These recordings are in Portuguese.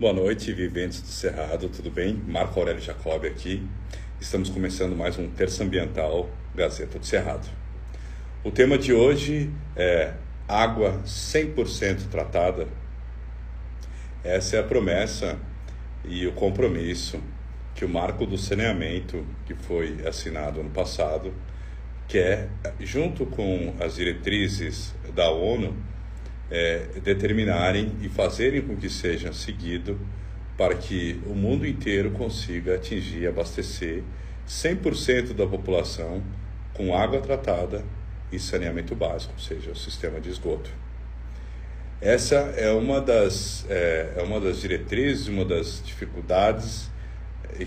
Boa noite, viventes do Cerrado, tudo bem? Marco Aurélio Jacob aqui. Estamos começando mais um Terça Ambiental Gazeta do Cerrado. O tema de hoje é água 100% tratada. Essa é a promessa e o compromisso que o marco do saneamento, que foi assinado ano passado, quer, junto com as diretrizes da ONU, é, determinarem e fazerem com que seja seguido para que o mundo inteiro consiga atingir e abastecer 100% da população com água tratada e saneamento básico, ou seja, o sistema de esgoto. Essa é uma das, é, é uma das diretrizes, uma das dificuldades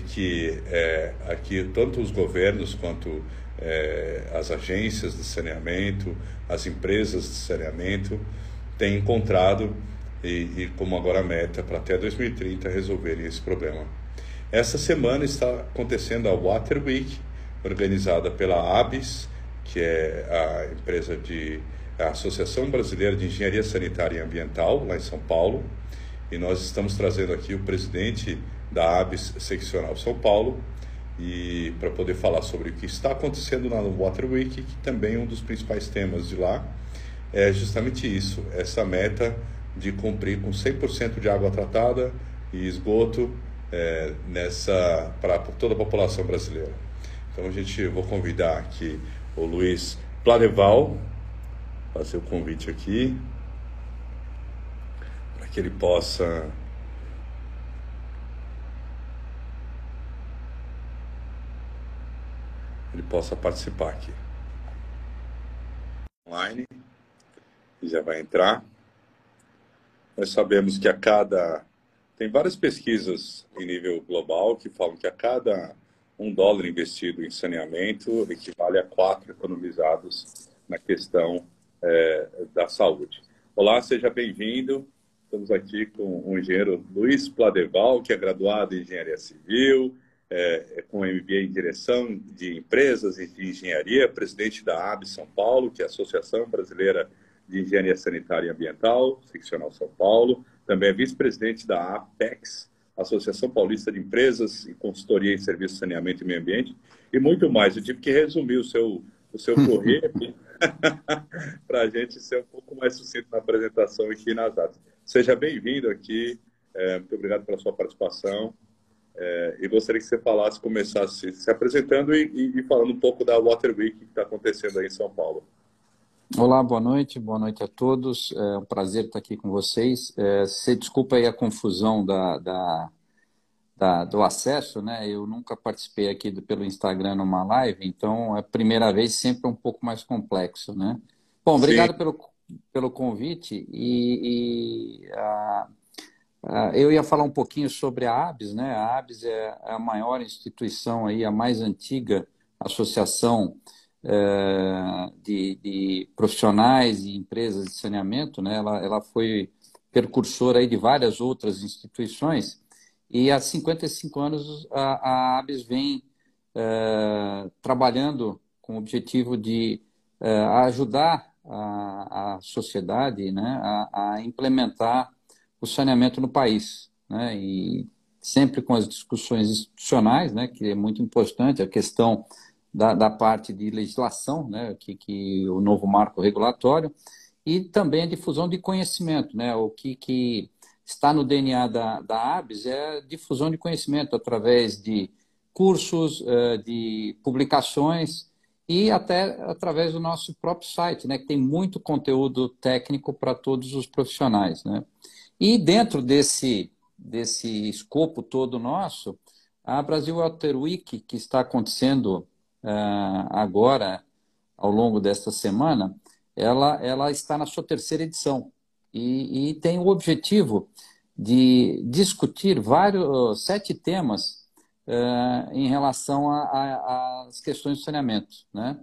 que é, aqui tanto os governos quanto é, as agências de saneamento, as empresas de saneamento têm encontrado e, e como agora a meta para até 2030 resolverem esse problema. Essa semana está acontecendo a Water Week, organizada pela ABS, que é a empresa de a Associação Brasileira de Engenharia Sanitária e Ambiental, lá em São Paulo, e nós estamos trazendo aqui o presidente da ABS Seccional São Paulo, e para poder falar sobre o que está acontecendo na Water Week, que também é um dos principais temas de lá, é justamente isso, essa meta de cumprir com 100% de água tratada e esgoto é, nessa para toda a população brasileira. Então a gente vou convidar aqui o Luiz Planeval, fazer o convite aqui para que ele possa ele possa participar aqui online já vai entrar. Nós sabemos que a cada. Tem várias pesquisas em nível global que falam que a cada um dólar investido em saneamento equivale a quatro economizados na questão é, da saúde. Olá, seja bem-vindo. Estamos aqui com o engenheiro Luiz Pladeval, que é graduado em Engenharia Civil, é com MBA em Direção de Empresas e de Engenharia, presidente da AB São Paulo, que é a Associação Brasileira de Engenharia Sanitária e Ambiental, seccional São Paulo. Também é vice-presidente da APEX, Associação Paulista de Empresas e Consultoria em Serviços de Saneamento e Meio Ambiente, e muito mais. Eu tive que resumir o seu, o seu currículo para a gente ser um pouco mais sucinto na apresentação aqui nas datas. Seja bem-vindo aqui, é, muito obrigado pela sua participação. É, e gostaria que você falasse, começasse se apresentando e, e, e falando um pouco da Water Week que está acontecendo aí em São Paulo. Olá, boa noite, boa noite a todos. É um prazer estar aqui com vocês. É, você desculpa aí a confusão da, da, da, do acesso, né? Eu nunca participei aqui do, pelo Instagram numa live, então é a primeira vez sempre é um pouco mais complexo, né? Bom, obrigado pelo, pelo convite e, e a, a, eu ia falar um pouquinho sobre a ABS, né? A ABS é a maior instituição aí, a mais antiga associação é, de, de, profissionais e empresas de saneamento, né? ela, ela foi percursora aí de várias outras instituições e há 55 anos a, a ABS vem é, trabalhando com o objetivo de é, ajudar a, a sociedade né, a, a, implementar o saneamento no país. Né, e sempre com as discussões institucionais, né, que é muito importante, a questão da, da parte de legislação, né, que, que o novo marco regulatório, e também a difusão de conhecimento, né, o que, que está no DNA da, da ABS é a difusão de conhecimento através de cursos, eh, de publicações e até através do nosso próprio site, né, que tem muito conteúdo técnico para todos os profissionais. Né? E dentro desse, desse escopo todo nosso, a Brasil Water Week, que está acontecendo agora, ao longo desta semana, ela, ela está na sua terceira edição e, e tem o objetivo de discutir vários sete temas uh, em relação às questões do saneamento, né?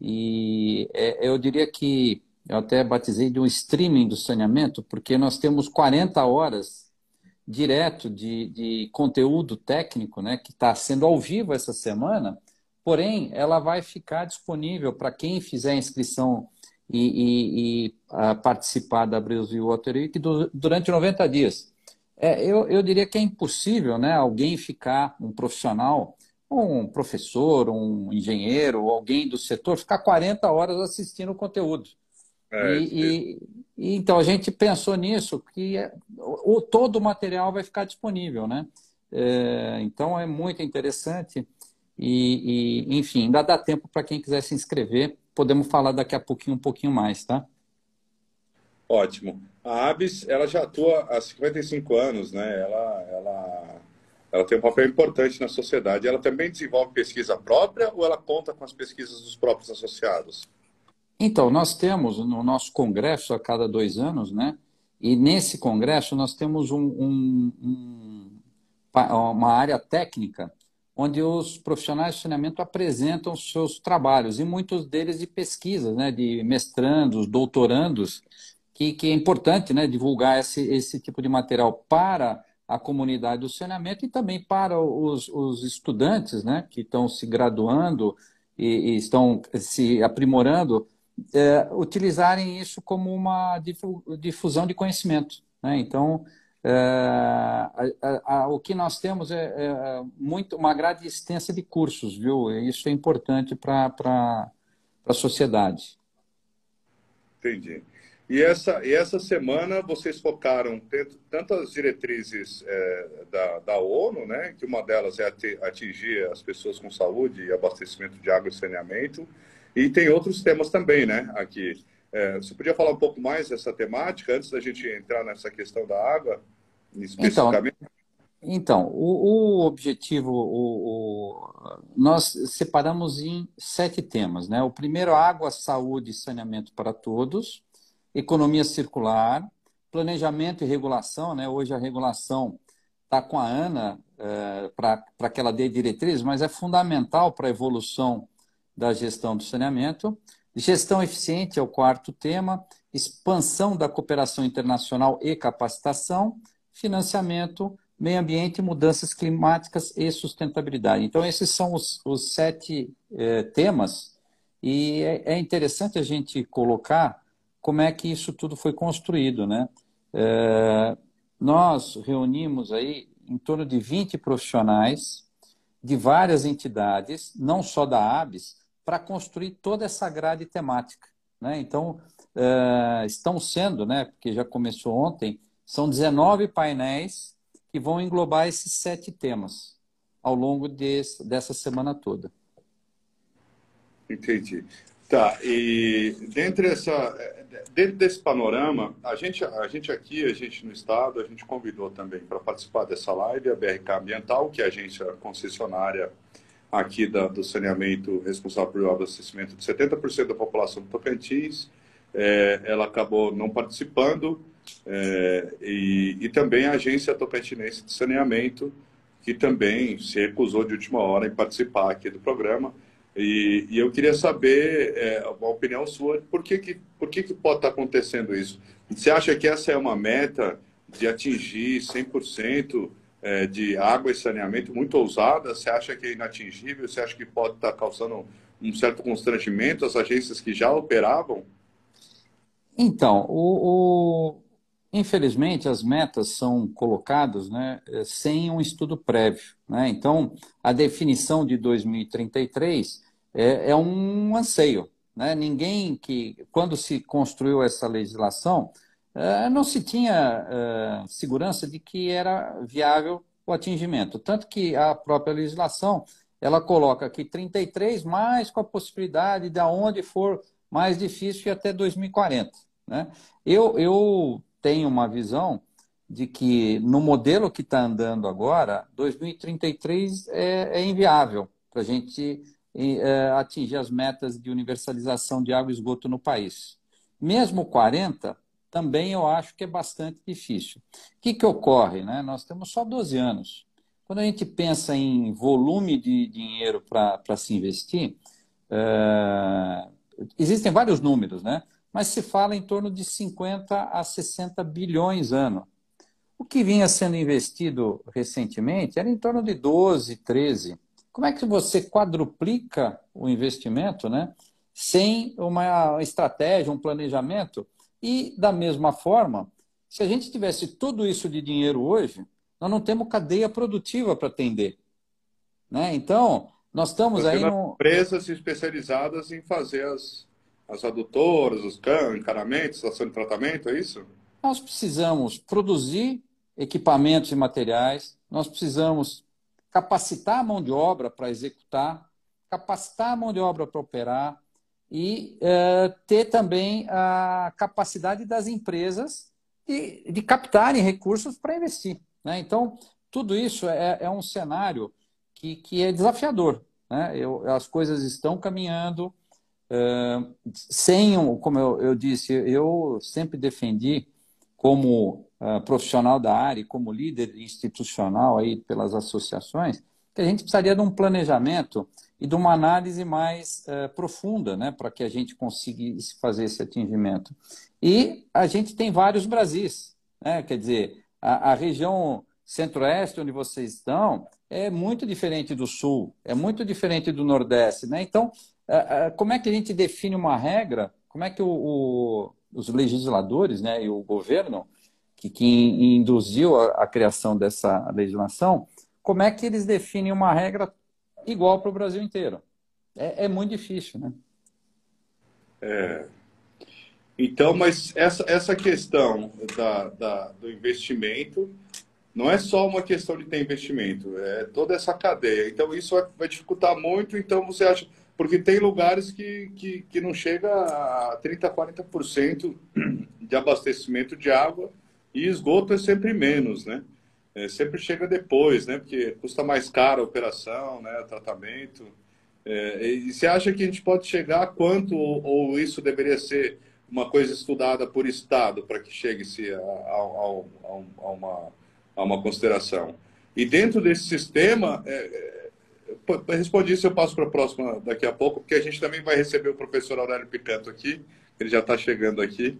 E é, eu diria que eu até batizei de um streaming do saneamento, porque nós temos 40 horas direto de, de conteúdo técnico, né, que está sendo ao vivo essa semana, Porém, ela vai ficar disponível para quem fizer inscrição e, e, e uh, participar da Brasil Water Week durante 90 dias. É, eu, eu diria que é impossível né, alguém ficar, um profissional, um professor, um engenheiro, alguém do setor, ficar 40 horas assistindo o conteúdo. É, e, e, e, então a gente pensou nisso, que é, o, todo o material vai ficar disponível, né? É, então é muito interessante e, e enfim, ainda dá tempo para quem quiser se inscrever. Podemos falar daqui a pouquinho um pouquinho mais, tá? Ótimo. A ABS, ela já atua há 55 anos, né? Ela, ela, ela tem um papel importante na sociedade. Ela também desenvolve pesquisa própria ou ela conta com as pesquisas dos próprios associados? Então, nós temos no nosso congresso a cada dois anos, né? E nesse congresso nós temos um, um, um, uma área técnica onde os profissionais de saneamento apresentam seus trabalhos, e muitos deles de pesquisa, né, de mestrandos, doutorandos, que, que é importante né, divulgar esse, esse tipo de material para a comunidade do saneamento e também para os, os estudantes né, que estão se graduando e, e estão se aprimorando, é, utilizarem isso como uma difusão de conhecimento. Né? Então, é, a, a, a, o que nós temos é, é, muito uma grade extensa de cursos, viu? Isso é importante para a sociedade. Entendi. E essa, e essa semana vocês focaram tanto as diretrizes é, da, da ONU, né, que uma delas é atingir as pessoas com saúde e abastecimento de água e saneamento, e tem outros temas também, né, aqui. É, você podia falar um pouco mais dessa temática antes da gente entrar nessa questão da água, especificamente? Então, então o, o objetivo, o, o, nós separamos em sete temas, né? O primeiro, água, saúde e saneamento para todos economia circular, planejamento e regulação, né? Hoje a regulação está com a ANA é, para que ela dê diretrizes, mas é fundamental para a evolução da gestão do saneamento. Gestão eficiente é o quarto tema, expansão da cooperação internacional e capacitação, financiamento, meio ambiente, mudanças climáticas e sustentabilidade. Então, esses são os, os sete é, temas, e é, é interessante a gente colocar como é que isso tudo foi construído, né? É, nós reunimos aí em torno de 20 profissionais de várias entidades, não só da ABS, para construir toda essa grade temática. Né? Então, é, estão sendo, né, porque já começou ontem, são 19 painéis que vão englobar esses sete temas ao longo desse, dessa semana toda. Entendi. Tá, e dentro, dessa, dentro desse panorama, a gente, a gente aqui, a gente no Estado, a gente convidou também para participar dessa live a BRK Ambiental, que é a agência concessionária aqui da, do saneamento responsável pelo abastecimento de 70% da população do Tocantins. É, ela acabou não participando, é, e, e também a agência tocantinense de saneamento, que também se recusou de última hora em participar aqui do programa. E, e, eu queria saber é, uma opinião sua, por que, que, por que, que pode estar acontecendo isso? Você acha que essa é uma meta de atingir 100% é, de água e saneamento muito ousada? Você acha que é inatingível? Você acha que pode estar causando um certo constrangimento às agências que já operavam? Então, o, o... infelizmente as metas são colocadas né, sem um estudo prévio. Né? Então, a definição de 2033 é, é um anseio. Né? Ninguém que, quando se construiu essa legislação, é, não se tinha é, segurança de que era viável o atingimento. Tanto que a própria legislação ela coloca aqui 33, mais com a possibilidade de aonde for mais difícil e até 2040. Né? Eu, eu tenho uma visão de que no modelo que está andando agora, 2033 é, é inviável para a gente é, atingir as metas de universalização de água e esgoto no país. Mesmo 40, também eu acho que é bastante difícil. O que, que ocorre? Né? Nós temos só 12 anos. Quando a gente pensa em volume de dinheiro para se investir, é, existem vários números, né? mas se fala em torno de 50 a 60 bilhões ano. O que vinha sendo investido recentemente era em torno de 12, 13. Como é que você quadruplica o investimento né, sem uma estratégia, um planejamento? E, da mesma forma, Se a gente tivesse tudo isso de dinheiro hoje, nós não temos cadeia produtiva para atender. Né? Então, nós estamos aí no... empresas especializadas em fazer as, as adutoras, os can, encanamentos, estação de tratamento, é isso? Nós precisamos produzir equipamentos e materiais, nós precisamos capacitar a mão de obra para executar, capacitar a mão de obra para operar e uh, ter também a capacidade das empresas de, de captarem recursos para investir. Né? Então, tudo isso é, é, um cenário que, que é desafiador. Né? Eu, as coisas estão caminhando uh, sem, como eu, eu, disse, eu sempre defendi como uh, profissional da área, como líder institucional aí pelas associações, que a gente precisaria de um planejamento e de uma análise mais uh, profunda, né, para que a gente conseguisse fazer esse atingimento. E a gente tem vários Brasis, né, quer dizer, a, a região centro-oeste, onde vocês estão, é muito diferente do sul, é muito diferente do nordeste, né? Então, como é que a gente define uma regra? Como é que o, o, os legisladores, né, e o governo que, que induziu a, a criação dessa legislação como é que eles definem uma regra igual para o Brasil inteiro? É, é, muito difícil, né? É. Então, mas essa, essa questão da, da, do investimento não é só uma questão de ter investimento, é toda essa cadeia. Então, isso vai, vai dificultar muito. Então, você acha. Porque tem lugares que, que, que não chega a 30%, 40% de abastecimento de água e esgoto é sempre menos, né? É, sempre chega depois, né? Porque custa mais caro a operação, né? O tratamento. É, e você acha que a gente pode chegar a quanto, ou, ou isso deveria ser uma coisa estudada por Estado para que chegue-se a, a, a, a, uma, a uma consideração? E dentro desse sistema, é, é, respondi isso, eu passo para a próxima daqui a pouco, porque a gente também vai receber o professor Aurélio Picanto aqui, ele já está chegando aqui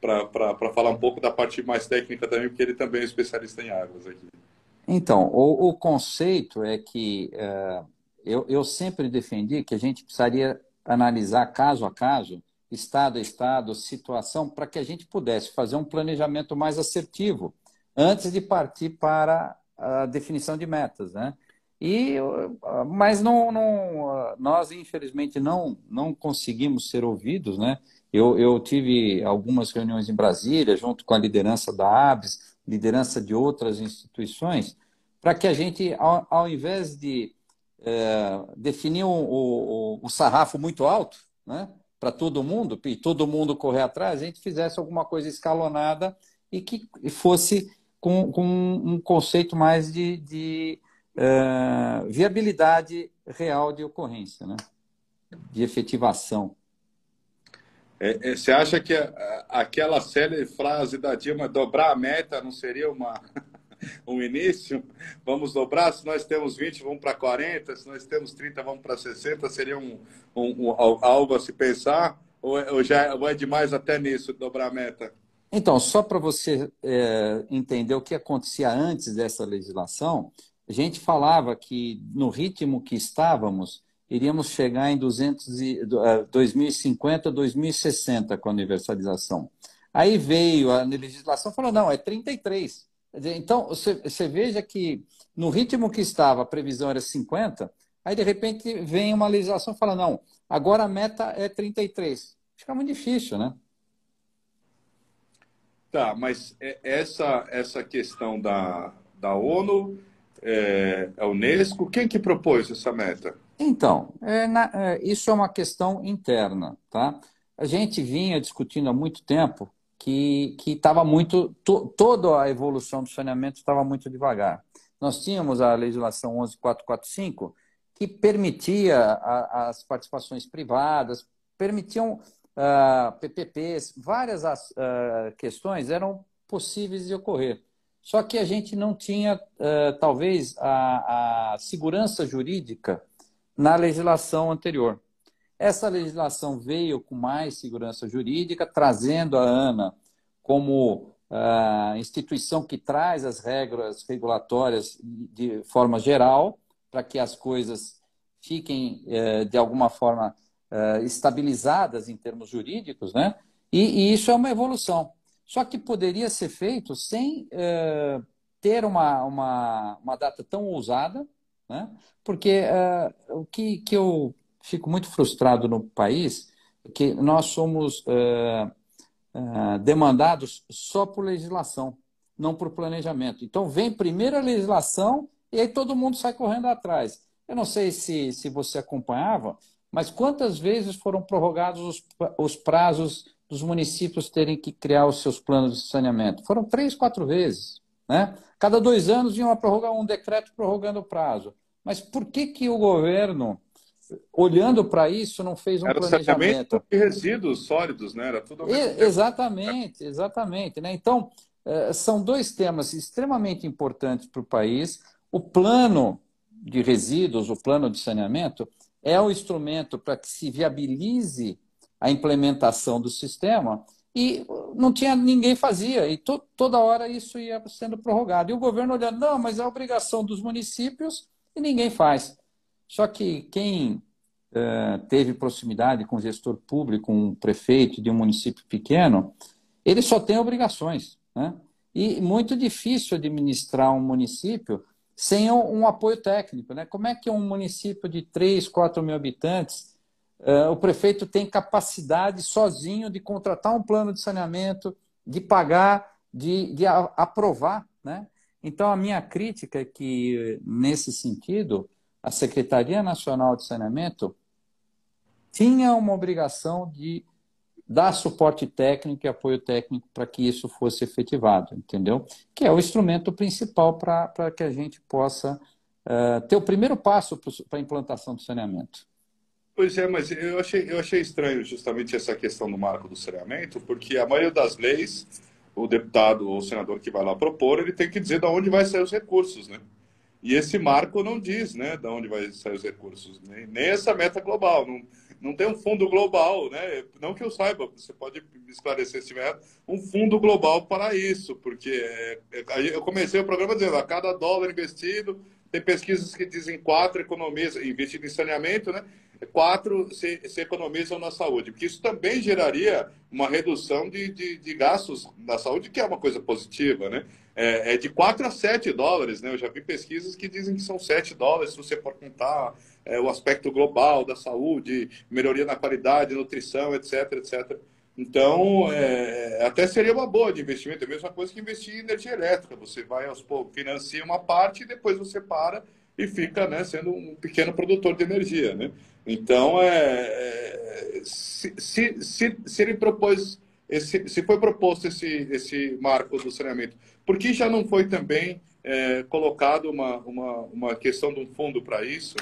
para falar um pouco da parte mais técnica também, porque ele também é especialista em águas aqui. Então, o, o conceito é que é, eu, eu sempre defendi que a gente precisaria analisar caso a caso, estado a estado, situação, para que a gente pudesse fazer um planejamento mais assertivo antes de partir para a definição de metas, né? E, mas não, não, nós, infelizmente, não, não conseguimos ser ouvidos, né? Eu, eu tive algumas reuniões em Brasília, junto com a liderança da ABS, liderança de outras instituições, para que a gente, ao, ao invés de é, definir o, o, o, sarrafo muito alto, né, para todo mundo, e todo mundo correr atrás, a gente fizesse alguma coisa escalonada e que fosse com, com um conceito mais de, de é, viabilidade real de ocorrência, né, de efetivação. É, é, você acha que a, aquela célebre frase da Dilma, dobrar a meta, não seria uma, um início? Vamos dobrar, se nós temos 20, vamos para 40, se nós temos 30, vamos para 60, seria um, um, um, algo a se pensar? Ou, é, ou já ou é demais até nisso, dobrar a meta? Então, só para você é, entender o que acontecia antes dessa legislação, a gente falava que no ritmo que estávamos, iríamos chegar em 200 e, uh, 2050, 2060 com a universalização. Aí veio a legislação falou, não, é 33. Então, você, você veja que no ritmo que estava, a previsão era 50, aí de repente vem uma legislação e fala, não, agora a meta é 33. Fica muito difícil, né? Tá, mas é, essa, essa questão da, da ONU, é, a Unesco, quem que propôs essa meta? Então, é, na, é, isso é uma questão interna, tá? A gente vinha discutindo há muito tempo que estava muito, to, toda a evolução do saneamento estava muito devagar. Nós tínhamos a legislação 11445 que permitia a, as participações privadas, permitiam uh, ah, PPPs, várias uh, questões eram possíveis de ocorrer. Só que a gente não tinha, uh, talvez, a, a segurança jurídica na legislação anterior. Essa legislação veio com mais segurança jurídica, trazendo a ANA como a instituição que traz as regras regulatórias de forma geral, para que as coisas fiquem, eh, de alguma forma, eh, estabilizadas em termos jurídicos, né? E, isso é uma evolução. Só que poderia ser feito sem uh, ter uma, uma, uma data tão ousada, né? porque uh, o que, que eu fico muito frustrado no país é que nós somos uh, demandados só por legislação, não por planejamento. Então, vem primeiro a legislação e aí todo mundo sai correndo atrás. Eu não sei se, se você acompanhava, mas quantas vezes foram prorrogados os, os prazos dos municípios terem que criar os seus planos de saneamento? Foram três, quatro vezes. Né? Cada dois anos iam prorrogar um decreto prorrogando o prazo. Mas por que, que o governo, olhando para isso, não fez um Era planejamento? Era resíduos sólidos, né? Era tudo e, Exatamente, exatamente. Né? Então, eh, são dois temas extremamente importantes para o país. O plano de resíduos, o plano de saneamento, é o instrumento para que se viabilize a implementação do sistema e não tinha ninguém fazia e to, toda hora isso ia sendo prorrogado e o governo olhando não mas é a obrigação dos municípios e ninguém faz só que quem uh, teve proximidade com o gestor público um prefeito de um município pequeno ele só tem obrigações né? e muito difícil administrar um município sem um, um, apoio técnico. Né? Como é que um município de 3, 4 mil habitantes, uh, o prefeito tem capacidade sozinho de contratar um plano de saneamento, de pagar, de, de a, aprovar? Né? Então, a minha crítica é que, nesse sentido, a Secretaria Nacional de Saneamento tinha uma obrigação de dar suporte técnico e apoio técnico para que isso fosse efetivado, entendeu? Que é o instrumento principal para que a gente possa uh, ter o primeiro passo para a implantação do saneamento. Pois é, mas eu achei, eu achei estranho justamente essa questão do marco do saneamento, porque a maioria das leis, o deputado ou senador que vai lá propor, ele tem que dizer de onde vai sair os recursos, né? E esse marco não diz, né, de onde vai sair os recursos, nem, nem essa meta global. Não, não tem um fundo global, né? Não que eu saiba, você pode me esclarecer se tiver um fundo global para isso, porque é, eu comecei o programa dizendo a cada dólar investido, tem pesquisas que dizem quatro economias, investido em saneamento, né? Quatro se, se economizam na saúde, porque isso também geraria uma redução de, de, de gastos na saúde, que é uma coisa positiva, né? É, é, de 4 a 7 dólares, né? Eu já vi pesquisas que dizem que são 7 dólares se você for contar é, o aspecto global da saúde, melhoria na qualidade, nutrição, etc, etc. Então, é, até seria uma boa de investimento, é a mesma coisa que investir em energia elétrica. Você vai aos poucos, financia uma parte e depois você para e fica né, sendo um pequeno produtor de energia. Né? Então, é, é se, se, se, se, ele propôs, esse, se foi proposto esse, esse marco do saneamento, por que já não foi também é, colocado uma, uma, uma questão de um fundo para isso?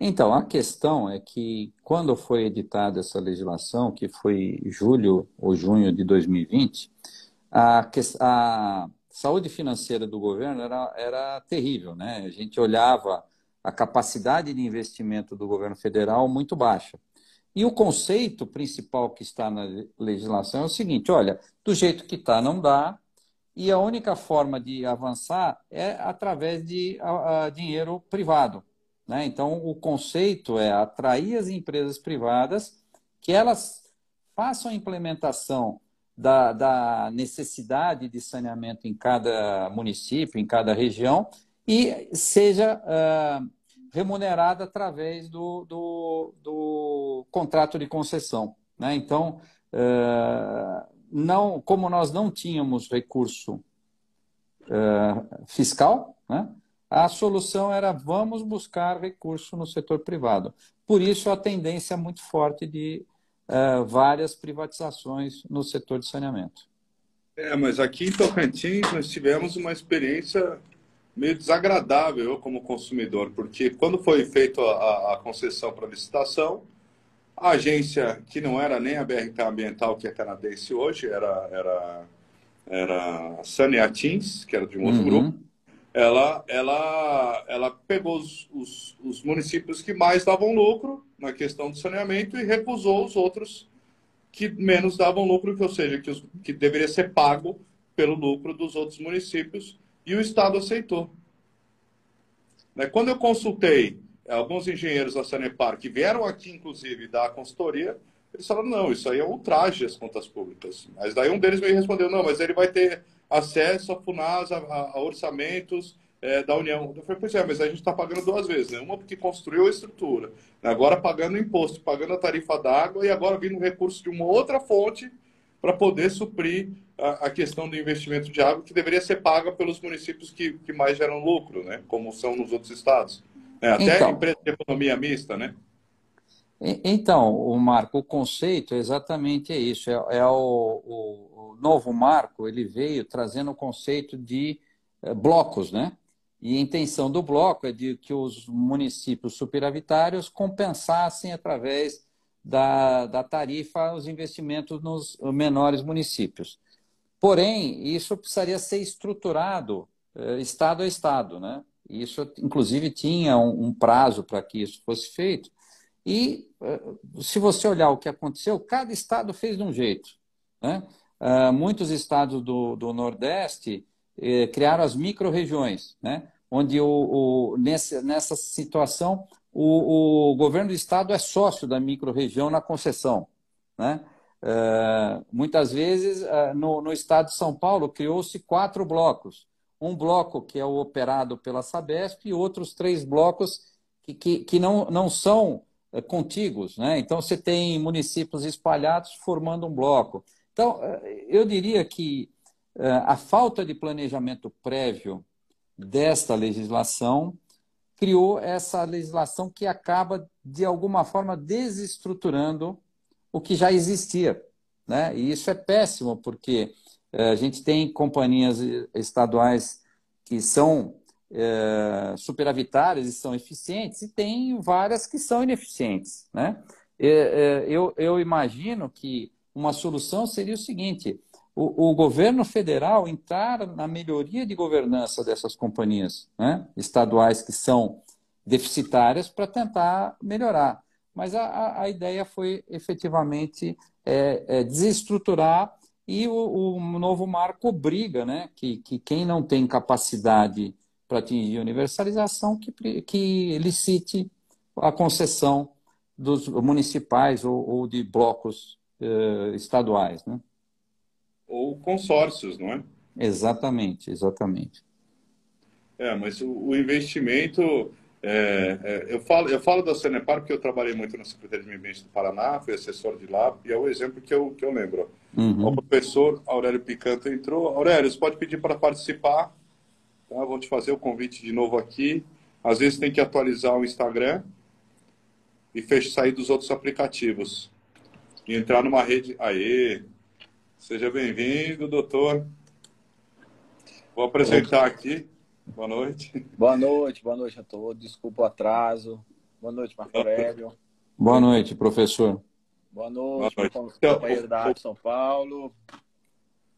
Então, a questão é que quando foi editada essa legislação, que foi julho ou junho de 2020, a, a saúde financeira do governo era, era terrível. Né? A gente olhava a capacidade de investimento do governo federal muito baixa. E o conceito principal que está na legislação é o seguinte: olha, do jeito que está, não dá, e a única forma de avançar é através de a, a dinheiro privado. Né? Então, o conceito é atrair as empresas privadas que elas façam a implementação da, da necessidade de saneamento em cada município, em cada região, e seja uh, remunerada através do, do, do, contrato de concessão. Né? Então, uh, não, como nós não tínhamos recurso uh, fiscal, né? a solução era vamos buscar recurso no setor privado. Por isso, a tendência muito forte de uh, várias privatizações no setor de saneamento. É, mas aqui em Tocantins nós tivemos uma experiência meio desagradável eu como consumidor, porque quando foi feita a, a, concessão para licitação, a agência, que não era nem a BRK Ambiental, que é canadense hoje, era, era, era a Saneatins, que era de um outro uhum. grupo, ela, ela, ela pegou os, os, os, municípios que mais davam lucro na questão do saneamento e recusou os outros que menos davam lucro, ou seja, que, os, que deveria ser pago pelo lucro dos outros municípios, e o Estado aceitou. Né, quando eu consultei alguns engenheiros da Sanepar, que vieram aqui, inclusive, dar consultoria, Eles falaram, não, isso aí é ultraje às contas públicas. Mas daí um deles me respondeu, não, mas ele vai ter acesso a FUNAS, a, a orçamentos é, da União. Eu falei, pois é, mas a gente está pagando duas vezes, né? Uma porque construiu a estrutura, agora pagando imposto, pagando a tarifa d'água e agora vindo recurso de uma outra fonte para poder suprir a, a, questão do investimento de água que deveria ser paga pelos municípios que, que mais geram lucro, né? Como são nos outros estados. É, até então, empresa de economia mista, né? Então, o marco, o conceito é exatamente isso. É, é o, o, o, novo marco, ele veio trazendo o conceito de é, blocos, né? E a intenção do bloco é de que os municípios superavitários compensassem através da, da tarifa os investimentos nos menores municípios. Porém, isso precisaria ser estruturado é, estado a estado, né? Isso, inclusive, tinha um, um prazo para que isso fosse feito. E eh, se você olhar o que aconteceu, cada estado fez de um jeito. Né? Uh, muitos estados do, do Nordeste eh, criaram as micro-regiões, né? onde o, o, nesse, nessa situação o, o, governo do estado é sócio da micro-região na concessão. Né? Uh, muitas vezes, uh, no, no estado de São Paulo, criou-se quatro blocos. Um bloco que é o operado pela Sabesp e outros três blocos que, que, que não, não são é, contíguos. Né? Então, você tem municípios espalhados formando um bloco. Então, é, eu diria que é, a falta de planejamento prévio desta legislação criou essa legislação que acaba, de alguma forma, desestruturando o que já existia. Né? E isso é péssimo, porque a gente tem companhias estaduais que são é, superavitárias e são eficientes, e tem várias que são ineficientes. Né? Eu, eu imagino que uma solução seria o seguinte: o, o, governo federal entrar na melhoria de governança dessas companhias né, estaduais que são deficitárias para tentar melhorar. Mas a, a ideia foi efetivamente é, é, desestruturar e o, o, novo marco obriga né, que, que quem não tem capacidade para atingir universalização que, que licite a concessão dos municipais ou, ou de blocos eh, estaduais. Né? Ou consórcios, não é? Exatamente, exatamente. É, mas o, o investimento. É, é, eu, falo, eu falo da Sanepar porque eu trabalhei muito na Secretaria de Meio Ambiente do Paraná, fui assessor de lá, e é o exemplo que eu, que eu lembro. Uhum. O professor Aurélio Picanto entrou. Aurélio, você pode pedir para participar Tá? Vou te fazer o convite de novo aqui. Às vezes tem que atualizar o Instagram e fechar, sair dos outros aplicativos. E entrar numa rede. Aê! Seja bem-vindo, doutor. Vou apresentar aqui. Boa noite. Boa noite, boa noite a todos. Desculpa o atraso. Boa noite, Marco Aurélio. Boa noite, professor. Boa noite, boa noite. companheiro da Arte São Paulo.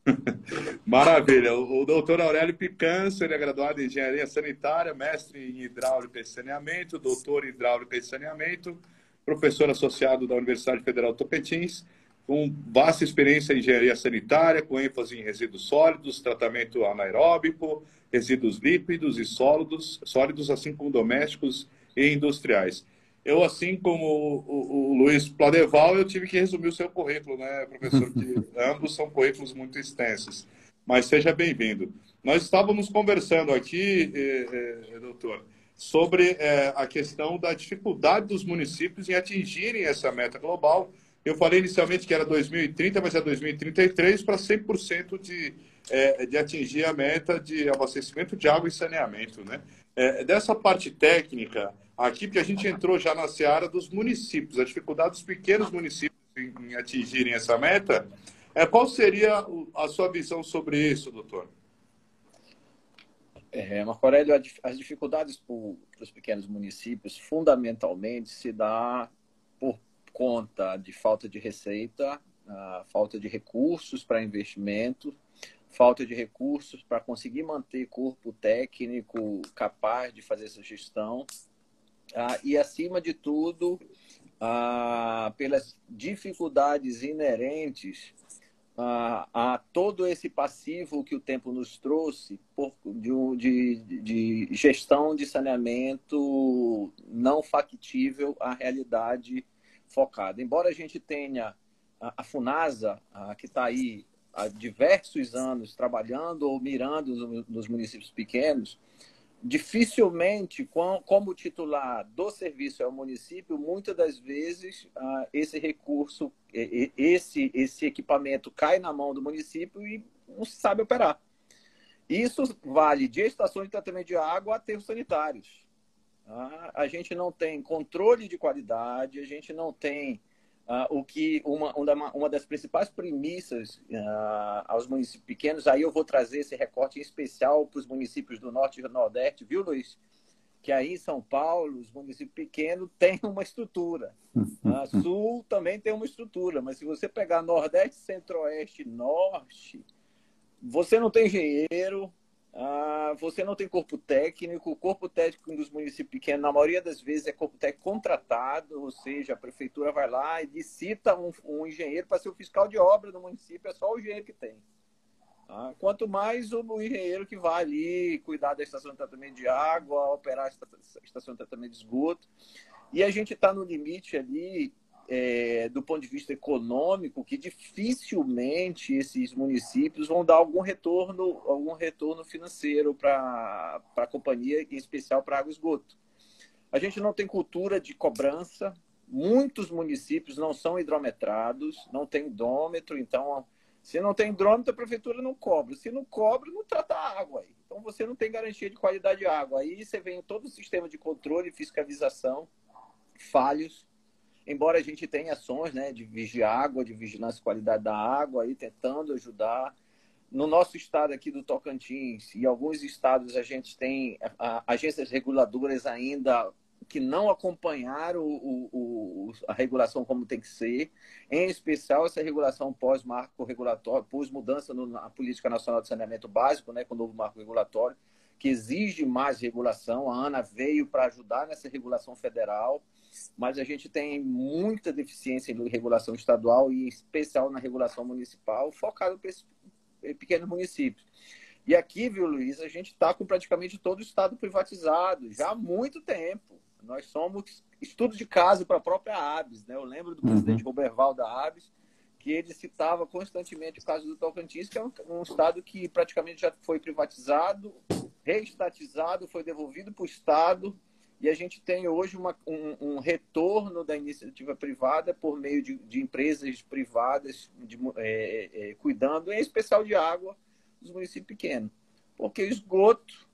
Maravilha. O doutor Aurélio Picanço, ele é graduado em Engenharia Sanitária, mestre em Hidráulica e Saneamento, doutor em Hidráulica e Saneamento, professor associado da Universidade Federal Tocantins, com vasta experiência em Engenharia Sanitária, com ênfase em resíduos sólidos, tratamento anaeróbico, resíduos lípidos e sólidos, sólidos assim como domésticos e industriais. Eu, assim como o, o, o, Luiz Pladeval, eu tive que resumir o seu currículo, né, professor? Que ambos são currículos muito extensos. Mas seja bem-vindo. Nós estávamos conversando aqui, eh, eh, doutor, sobre eh, a questão da dificuldade dos municípios em atingirem essa meta global. Eu falei inicialmente que era 2030, mas é 2033 para 100% de, eh, de atingir a meta de abastecimento de água e saneamento. Né? Eh, dessa parte técnica, aqui, porque a gente entrou já na seara dos municípios, a dificuldade dos pequenos municípios em, em atingirem essa meta. É, qual seria a sua visão sobre isso, doutor? É, Marco Aurélio, as dificuldades para os pequenos municípios fundamentalmente se dá conta de falta de receita, falta de recursos para investimento, falta de recursos para conseguir manter corpo técnico capaz de fazer essa gestão ah, e, acima de tudo, pelas dificuldades inerentes a todo esse passivo que o tempo nos trouxe de, de gestão de saneamento não factível à realidade focada. Embora a gente tenha a, FUNASA, que está aí há diversos anos trabalhando ou mirando nos municípios pequenos, dificilmente, como titular do serviço é o município, muitas das vezes esse recurso, esse, esse equipamento cai na mão do município e não se sabe operar. Isso vale de estações de tratamento de água a aterros sanitários. Tá? A gente não tem controle de qualidade, a gente não tem Uh, o que uma, uma das principais premissas uh, aos municípios pequenos, aí eu vou trazer esse recorte em especial para os municípios do Norte e do Nordeste, viu, Luiz? Que aí em São Paulo, os municípios pequenos têm uma estrutura. Uh, Sul também tem uma estrutura, mas se você pegar Nordeste, Centro-Oeste, Norte, você não tem engenheiro, ah, você não tem corpo técnico. O corpo técnico dos municípios pequenos, na maioria das vezes, é corpo técnico contratado, ou seja, a prefeitura vai lá e licita um, um engenheiro para ser o fiscal de obra do município, é só o engenheiro que tem. Ah, quanto mais o, o, engenheiro que vai ali cuidar da estação de tratamento de água, operar a estação de tratamento de esgoto. E a gente está no limite ali é, do ponto de vista econômico que dificilmente esses municípios vão dar algum retorno, algum retorno financeiro para a companhia, em especial para água e esgoto. A gente não tem cultura de cobrança, muitos municípios não são hidrometrados, não tem hidrômetro, então se não tem hidrômetro, a prefeitura não cobra. Se não cobra, não trata a água. Então você não tem garantia de qualidade de água. Aí você vem todo o sistema de controle e fiscalização falhos embora a gente tenha ações né, de vigiar água, de vigilância qualidade da água, aí, tentando ajudar. No nosso estado aqui do Tocantins e alguns estados a gente tem agências reguladoras ainda que não acompanharam o, o, a regulação como tem que ser, em especial essa regulação pós-marco regulatório, pós-mudança na Política Nacional de Saneamento Básico, né, com o novo marco regulatório, que exige mais regulação. A ANA veio para ajudar nessa regulação federal mas a gente tem muita deficiência em regulação estadual e em especial na regulação municipal, focado esses pequenos municípios. E aqui, viu, Luiz, a gente está com praticamente todo o Estado privatizado, já há muito tempo. Nós somos estudo de caso para a própria ABS. Né? Eu lembro do uhum. presidente Roberval da ABS, que ele citava constantemente o caso do Tocantins, que é um, um estado que praticamente já foi privatizado, reestatizado, foi devolvido para o Estado, e a gente tem hoje uma, um, um, retorno da iniciativa privada por meio de, de empresas privadas de, é, é, é, cuidando, em especial de água, dos municípios pequenos. Porque esgoto,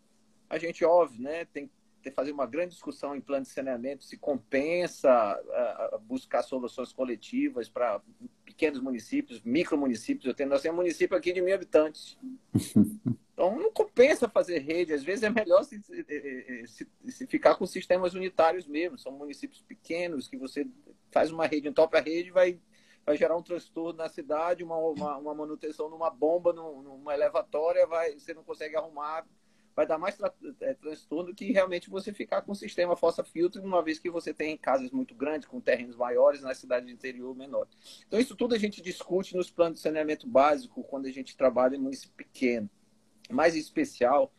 a gente, óbvio, né, tem que fazer uma grande discussão em plano de saneamento, se compensa a, a buscar soluções coletivas para pequenos municípios, micromunicípios. Eu tenho, nós temos um município aqui de mil habitantes. Então, não compensa fazer rede. Às vezes é melhor se, se, se, ficar com sistemas unitários mesmo. São municípios pequenos que você faz uma rede, entope a rede, vai, vai gerar um transtorno na cidade, uma, uma, uma manutenção numa bomba, numa elevatória, vai, você não consegue arrumar. Vai dar mais tra é, transtorno que realmente você ficar com o sistema fossa-filtro, uma vez que você tem casas muito grandes, com terrenos maiores, na cidade de interior menor. Então, isso tudo a gente discute nos planos de saneamento básico, quando a gente trabalha em município pequeno mais especial,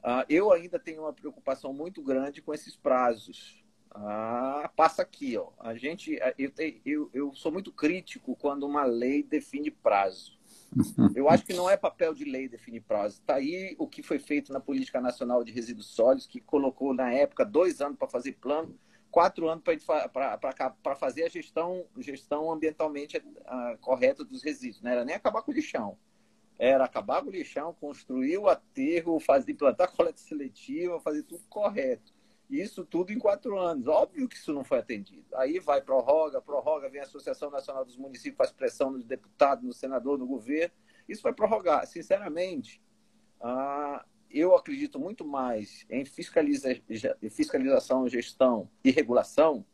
uh, eu ainda tenho uma preocupação muito grande com esses prazos. Ah, passa aqui, ó. A gente, eu, eu, eu sou muito crítico quando uma lei define prazo. Eu acho que não é papel de lei definir prazo. Está aí o que foi feito na Política Nacional de Resíduos Sólidos, que colocou na época dois anos para fazer plano, quatro anos para fazer a gestão, gestão ambientalmente uh, correta dos resíduos. Não era nem acabar com o lixão era acabar com o lixão, construir o aterro, fazer, implantar coleta seletiva, fazer tudo correto. Isso tudo em quatro anos. Óbvio que isso não foi atendido. Aí vai prorroga, prorroga, vem a Associação Nacional dos Municípios, faz pressão no deputado, no senador, no governo. Isso vai prorrogar. Sinceramente, ah, eu acredito muito mais em fiscaliza, fiscalização, gestão e regulação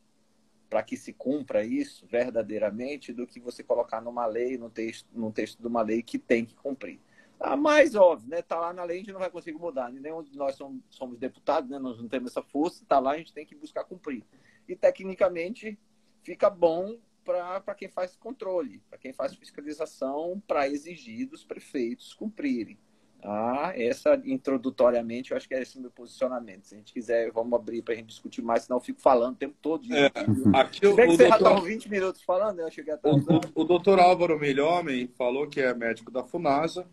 para que se cumpra isso verdadeiramente do que você colocar numa lei, no texto, no texto de uma lei que tem que cumprir. Ah, mais óbvio, né? Tá lá na lei, a gente não vai conseguir mudar. Nenhum de nós somos, somos deputados, né? Nós não temos essa força, tá lá, a gente tem que buscar cumprir. E tecnicamente fica bom para quem faz controle, para quem faz fiscalização, para exigir dos prefeitos cumprirem. Ah, essa, introdutoriamente, eu acho que é esse meu posicionamento. Se a gente quiser, vamos abrir para a gente discutir mais, senão eu fico falando o tempo todo. É, aqui o, o você doutor... já 20 minutos falando, eu cheguei até o, o, o doutor Álvaro Milhomem falou que é médico da FUNASA,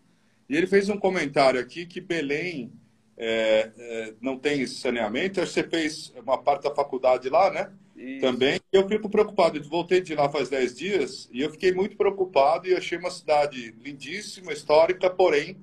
e ele fez um comentário aqui que Belém é, é, não tem saneamento. Você fez uma parte da faculdade lá, né? Isso. Também. Eu fico preocupado. Eu voltei de lá faz 10 dias e eu fiquei muito preocupado e achei uma cidade lindíssima, histórica, porém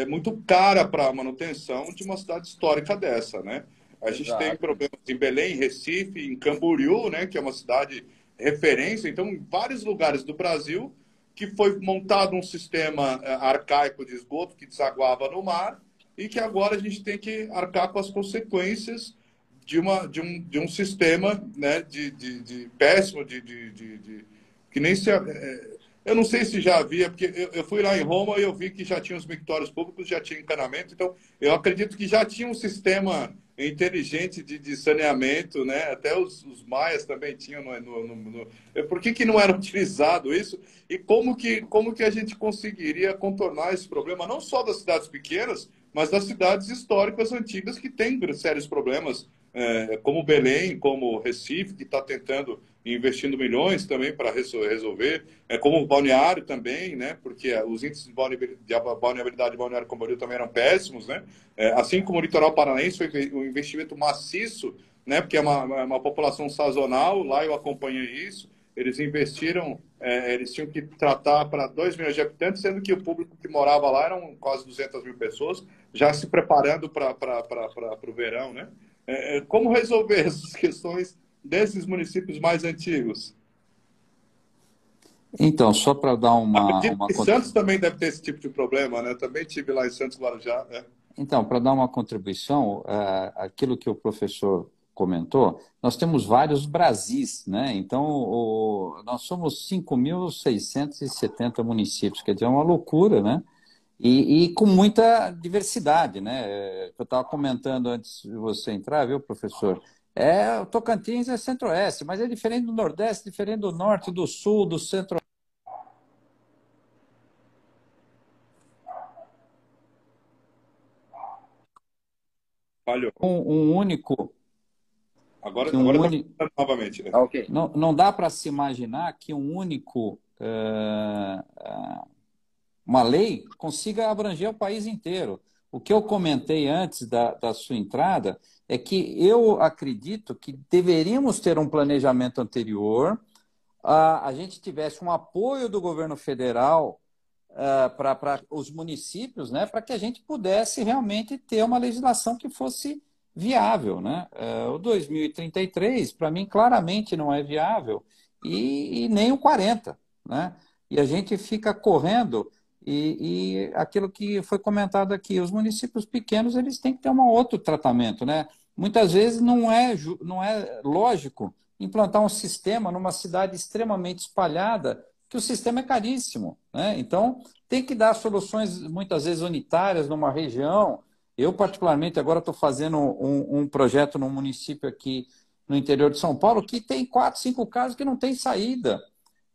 é muito cara para a manutenção de uma cidade histórica dessa, né? A gente Exato. tem problemas em Belém, Recife, em Camboriú, né, que é uma cidade referência. Então, em vários lugares do Brasil que foi montado um sistema é, arcaico de esgoto que desaguava no mar e que agora a gente tem que arcar com as consequências de, uma, de, um, de um sistema né, de, de, de péssimo, de, de, de, que nem se. É, eu não sei se já havia, porque eu, eu, fui lá em Roma e eu vi que já tinha os mictórios públicos, já tinha encanamento, então eu acredito que já tinha um sistema inteligente de, de saneamento, né? Até os, os maias também tinham. No, no, no, por que, que não era utilizado isso? E como que, como que a gente conseguiria contornar esse problema, não só das cidades pequenas, mas das cidades históricas antigas que têm sérios problemas é, como Belém, como Recife, que está tentando investindo milhões também para resolver, é, como o Balneário também, né, porque os índices de balneabilidade de Balneário Camboriú também eram péssimos, né, é, assim como o litoral paranaense foi um investimento maciço, né, porque é uma, é uma população sazonal, lá eu acompanhei isso, eles investiram, é, eles tinham que tratar para 2 milhões de habitantes, sendo que o público que morava lá eram quase 200 mil pessoas, já se preparando para o verão, né? É, é, como resolver essas questões desses municípios mais antigos? Então, só para dar uma. uma... Que Santos também deve ter esse tipo de problema, né? Também tive lá em Santos Guarujá. Né? Então, para dar uma contribuição, uh, aquilo que o professor comentou, nós temos vários Brasis, né? Então, o, nós somos 5.670 municípios, quer dizer, é uma loucura, né? E, e, com muita diversidade, né? Eu estava comentando antes de você entrar, viu, professor? É, o Tocantins é centro-oeste, mas é diferente do Nordeste, diferente do Norte, do Sul, do centro Falhou. Um, um único. Agora, um agora tá uni... tá novamente. Né? Ah, okay. Não, não dá para se imaginar que um único. Uh, uh, uma lei consiga abranger o país inteiro. O que eu comentei antes da, da sua entrada é que eu acredito que deveríamos ter um planejamento anterior, a, a gente tivesse um apoio do governo federal uh, para os municípios, né, para que a gente pudesse realmente ter uma legislação que fosse viável. Né? Uh, o 2033, para mim, claramente não é viável, e, e nem o 40. Né? E a gente fica correndo e, e, aquilo que foi comentado aqui, os municípios pequenos eles têm que ter um outro tratamento, né? Muitas vezes não é, não é lógico implantar um sistema numa cidade extremamente espalhada, que o sistema é caríssimo, né? Então tem que dar soluções muitas vezes unitárias numa região. Eu particularmente agora estou fazendo um, um projeto num município aqui no interior de São Paulo que tem quatro, cinco casos que não tem saída.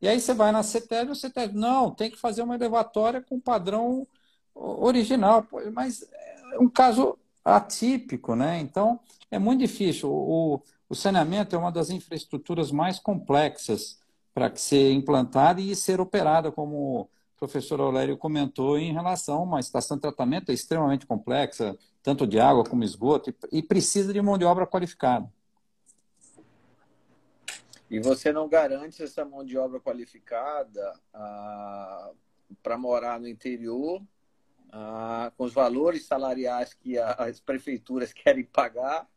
E aí você vai na CETESB, o CETESB, não, tem que fazer uma elevatória com padrão original. Mas é um caso atípico, né? Então, é muito difícil. O, o saneamento é uma das infraestruturas mais complexas para ser implantada e ser operada, como o professor Aulério comentou, em relação a uma estação de tratamento é extremamente complexa, tanto de água como esgoto, e precisa de mão de obra qualificada. E você não garante essa mão de obra qualificada ah, para morar no interior, ah, com os valores salariais que as prefeituras querem pagar,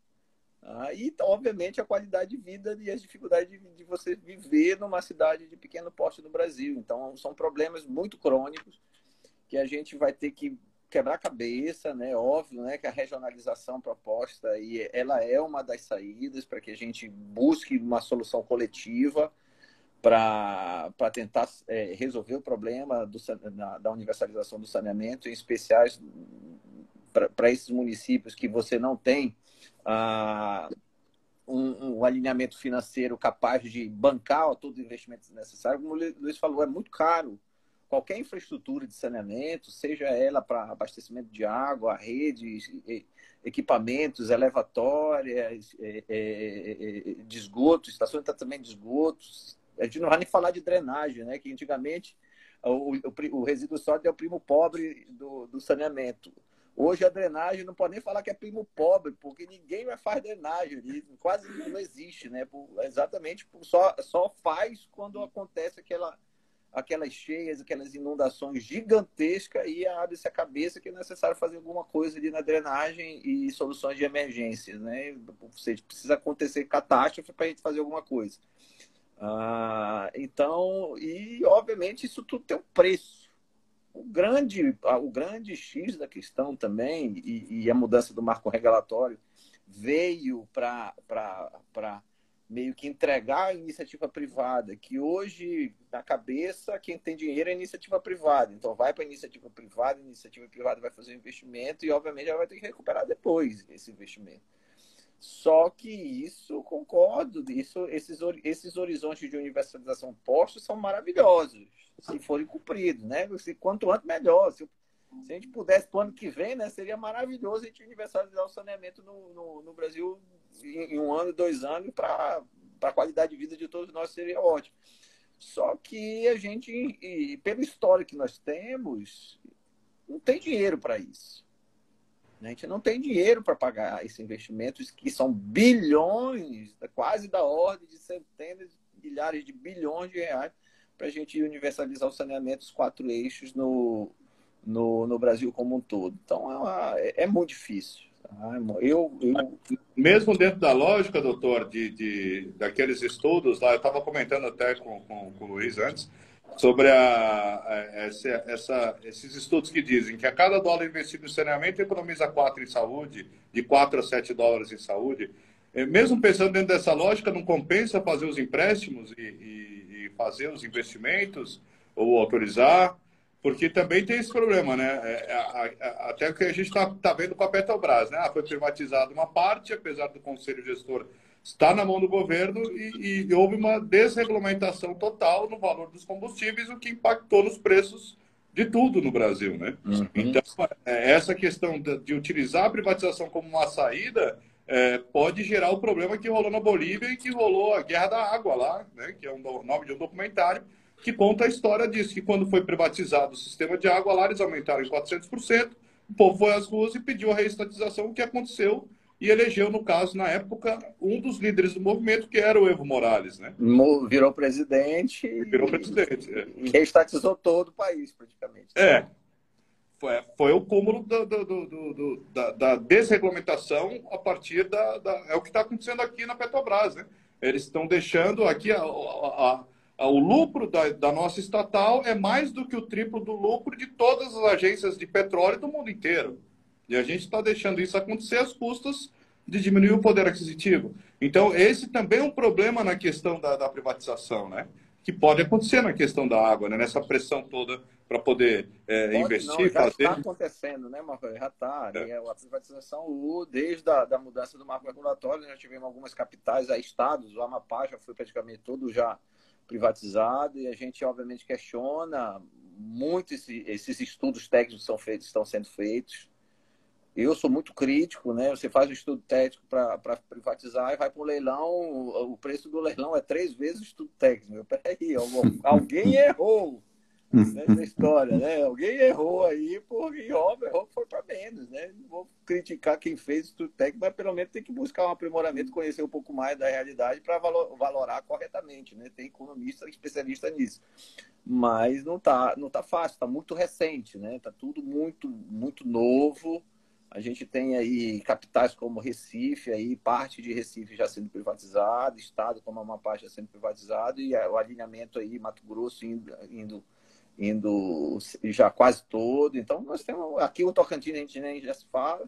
ah, e, obviamente, a qualidade de vida e as dificuldades de, de, você viver numa cidade de pequeno porte no Brasil. Então, são problemas muito crônicos que a gente vai ter que quebrar cabeça, né? Óbvio, né, que a regionalização proposta e ela é uma das saídas para que a gente busque uma solução coletiva para tentar é, resolver o problema do, na, da universalização do saneamento, em especiais para esses municípios que você não tem ah, um, um, alinhamento financeiro capaz de bancar todo o investimento necessário. Como o Luiz falou, é muito caro qualquer infraestrutura de saneamento, seja ela para abastecimento de água, redes, equipamentos, elevatórias, é, é, é, de esgoto, estações de tratamento de esgotos. A gente não vai nem falar de drenagem, né? que antigamente o, o, o resíduo sólido é o primo pobre do, do saneamento. Hoje a drenagem não pode nem falar que é primo pobre, porque ninguém vai fazer drenagem quase não existe, né? Por, exatamente, por, só, só faz quando acontece aquela, aquelas cheias, aquelas inundações gigantescas e abre-se a cabeça que é necessário fazer alguma coisa ali na drenagem e soluções de emergência, né? Ou seja, precisa acontecer catástrofe para a gente fazer alguma coisa. Ah, então, e obviamente isso tudo tem um preço o grande, o grande X da questão também, e, e a mudança do marco regulatório, veio para meio que entregar a iniciativa privada, que hoje, na cabeça, quem tem dinheiro é iniciativa privada. Então, vai para a iniciativa privada, a iniciativa privada vai fazer o investimento e, obviamente, ela vai ter que recuperar depois esse investimento. Só que isso, concordo, isso, esses, esses horizontes de universalização postos são maravilhosos se forem cumpridos, né? Se, quanto antes, melhor. Se, se a gente pudesse para o ano que vem, né, seria maravilhoso a gente universalizar o saneamento no, no, no Brasil em, um ano, dois anos, para a qualidade de vida de todos nós seria ótimo. Só que a gente, e, pelo histórico que nós temos, não tem dinheiro para isso. A gente não tem dinheiro para pagar esses investimentos que são bilhões, quase da ordem de centenas de milhares de bilhões de reais para a gente universalizar o saneamento dos quatro eixos no, no, no Brasil como um todo. Então, é, uma, é, é muito difícil. Tá? Eu, eu... Mesmo dentro da lógica, doutor, de, de, daqueles estudos lá, eu estava comentando até com, com, com, o Luiz antes, sobre a, a, essa, essa, esses estudos que dizem que a cada dólar investido em saneamento economiza 4 em saúde, de 4 a 7 dólares em saúde. É, mesmo pensando dentro dessa lógica, não compensa fazer os empréstimos e, e fazer os investimentos ou autorizar, porque também tem esse problema, né? É, é, até que a gente está tá vendo com a Petrobras, né? Ah, foi privatizada uma parte, apesar do conselho gestor estar na mão do governo e, e, houve uma desregulamentação total no valor dos combustíveis, o que impactou nos preços de tudo no Brasil, né? Uhum. Então, é, essa questão de, utilizar a privatização como uma saída é, pode gerar o problema que rolou na Bolívia e que rolou a Guerra da Água lá, né, que é o um nome de um documentário, que conta a história disso, que quando foi privatizado o sistema de água lá, eles aumentaram em 400%, o povo foi às ruas e pediu a reestatização, o que aconteceu, e elegeu, no caso, na época, um dos líderes do movimento, que era o Evo Morales, né? Virou presidente. Virou presidente. É. E reestatizou todo o país, praticamente. É, foi, foi o cúmulo do, do, do, da, da, desregulamentação a partir da, da É o que está acontecendo aqui na Petrobras, né? Eles estão deixando aqui a, a, a, o lucro da, da, nossa estatal é mais do que o triplo do lucro de todas as agências de petróleo do mundo inteiro. E a gente está deixando isso acontecer às custas de diminuir o poder aquisitivo. Então, esse também é um problema na questão da, da privatização, né? Que pode acontecer na questão da água, né? nessa pressão toda para poder é, investir, não, já fazer. Está acontecendo, né, Marco? Já está. É. A privatização, desde a da mudança do marco regulatório, já tivemos algumas capitais, aí, estados, o Amapá já foi praticamente todo já privatizado e a gente, obviamente, questiona muito esse, esses estudos técnicos são feitos, estão sendo feitos. Eu sou muito crítico, né? Você faz um estudo técnico para privatizar e vai para o leilão, o preço do leilão é três vezes o estudo técnico. Peraí, alguém errou nessa história, né? Alguém errou aí, porque óbvio, errou foi para menos, né? Não vou criticar quem fez o técnico, mas pelo menos tem que buscar um aprimoramento, conhecer um pouco mais da realidade para valorar corretamente, né? Tem economista especialista nisso. Mas não tá, não tá fácil, tá muito recente, né? Tá tudo muito, muito novo. A gente tem aí capitais como Recife, aí parte de Recife já sendo privatizado, estado como Amapá já sendo privatizado e o alinhamento aí Mato Grosso indo, indo indo já quase todo. Então, nós temos aqui o Tocantins, a gente nem já se fala.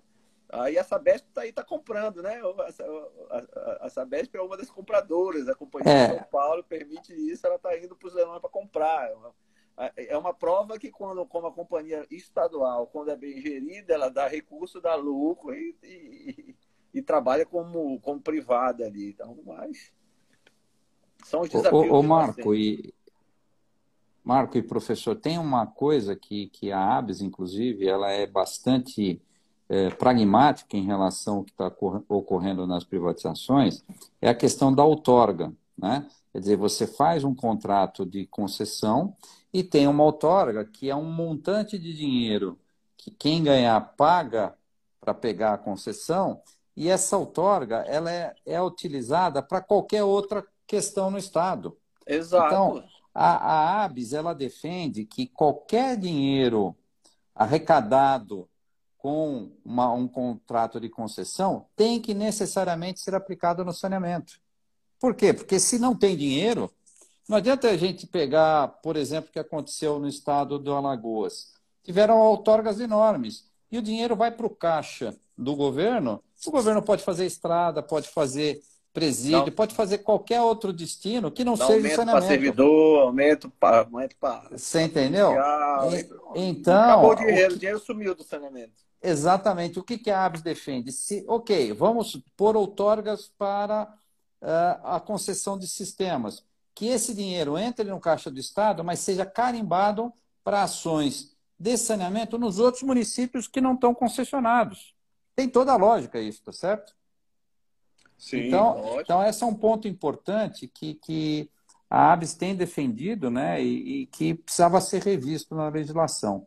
Aí a Sabesp está aí, tá comprando, né? A, a, a, Sabesp é uma das compradoras, a Companhia é. de São Paulo permite isso, ela está indo para os leilões para comprar. É, é uma prova que, quando, como a companhia estadual, quando é bem gerida, ela dá recurso, dá lucro e, e, e trabalha como, como privada ali. Então, mas são os desafios. Ô, ô Marco, e, Marco e professor, tem uma coisa que, que a ABS, inclusive, ela é bastante é, pragmática em relação ao que está ocorrendo nas privatizações, é a questão da outorga. Né? Quer dizer, você faz um contrato de concessão e tem uma outorga que é um montante de dinheiro que quem ganhar paga para pegar a concessão e essa outorga ela é, é utilizada para qualquer outra questão no Estado. Exato. Então, a, a ABS ela defende que qualquer dinheiro arrecadado com uma, um contrato de concessão tem que necessariamente ser aplicado no saneamento. Por quê? Porque se não tem dinheiro, não adianta a gente pegar, por exemplo, o que aconteceu no estado do Alagoas. Tiveram outorgas enormes e o dinheiro vai para o caixa do governo. O governo pode fazer estrada, pode fazer presídio, não. pode fazer qualquer outro destino que não Dá seja saneamento. Aumento para servidor, aumento para... Aumento para Você entendeu? então... Acabou o dinheiro, o, o dinheiro sumiu do saneamento. Exatamente. O que, que a ABS defende? Se, ok, vamos pôr outorgas para uh, a concessão de sistemas. Que esse dinheiro entre no caixa do Estado, mas seja carimbado para ações de saneamento nos outros municípios que não estão concessionados. Tem toda a lógica isso, tá certo? Sim, então, então esse é um ponto importante que, que a ABS tem defendido né, e, e que precisava ser revisto na legislação.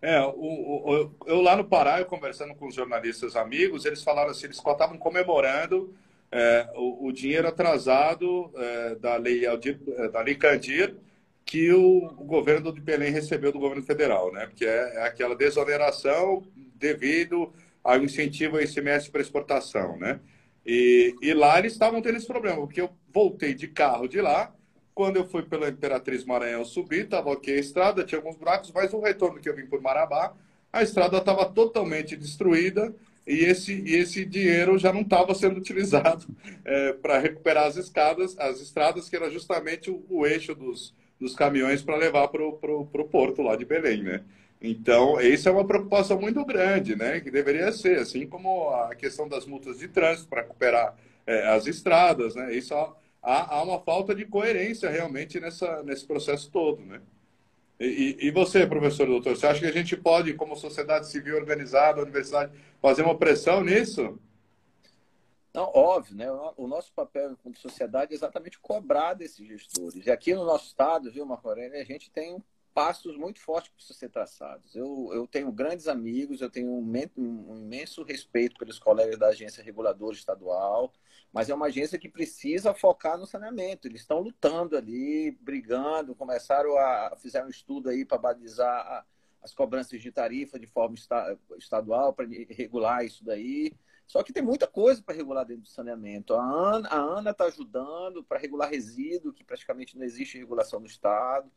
É, o, o, eu lá no Pará, eu conversando com os jornalistas amigos, eles falaram assim, eles estavam comemorando é, o, o, dinheiro atrasado é, da, lei, é, da Lei Candir que o, o, governo de Belém recebeu do governo federal, né? Porque é, é aquela desoneração devido ao incentivo ao ICMS para exportação, né? E, e lá eles estavam tendo esse problema, porque eu voltei de carro de lá, quando eu fui pela Imperatriz Maranhão subir, estava ok a estrada, tinha alguns buracos, mas o retorno que eu vim por Marabá, a estrada estava totalmente destruída e esse, e esse dinheiro já não estava sendo utilizado é, para recuperar as escadas, as estradas, que era justamente o, o eixo dos, dos caminhões para levar para o porto lá de Belém, né? Então, isso é uma preocupação muito grande, né? Que deveria ser, assim como a questão das multas de trânsito para recuperar é, as estradas, né? Isso há, há uma falta de coerência realmente nessa, nesse processo todo, né? E, e, você, professor doutor, você acha que a gente pode, como sociedade civil organizada, universidade, fazer uma pressão nisso? Não, óbvio, né? O nosso papel como sociedade é exatamente cobrar desses gestores. E aqui no nosso estado, viu, Marco Aurélio, a gente tem passos muito fortes que precisam ser traçados. Eu, eu tenho grandes amigos, eu tenho um, um, imenso respeito pelos colegas da agência reguladora estadual, mas é uma agência que precisa focar no saneamento. Eles estão lutando ali, brigando, começaram a fizeram um estudo aí para balizar as cobranças de tarifa de forma esta, estadual para regular isso daí. Só que tem muita coisa para regular dentro do saneamento. A ANA está ajudando para regular resíduo, que praticamente não existe regulação no Estado.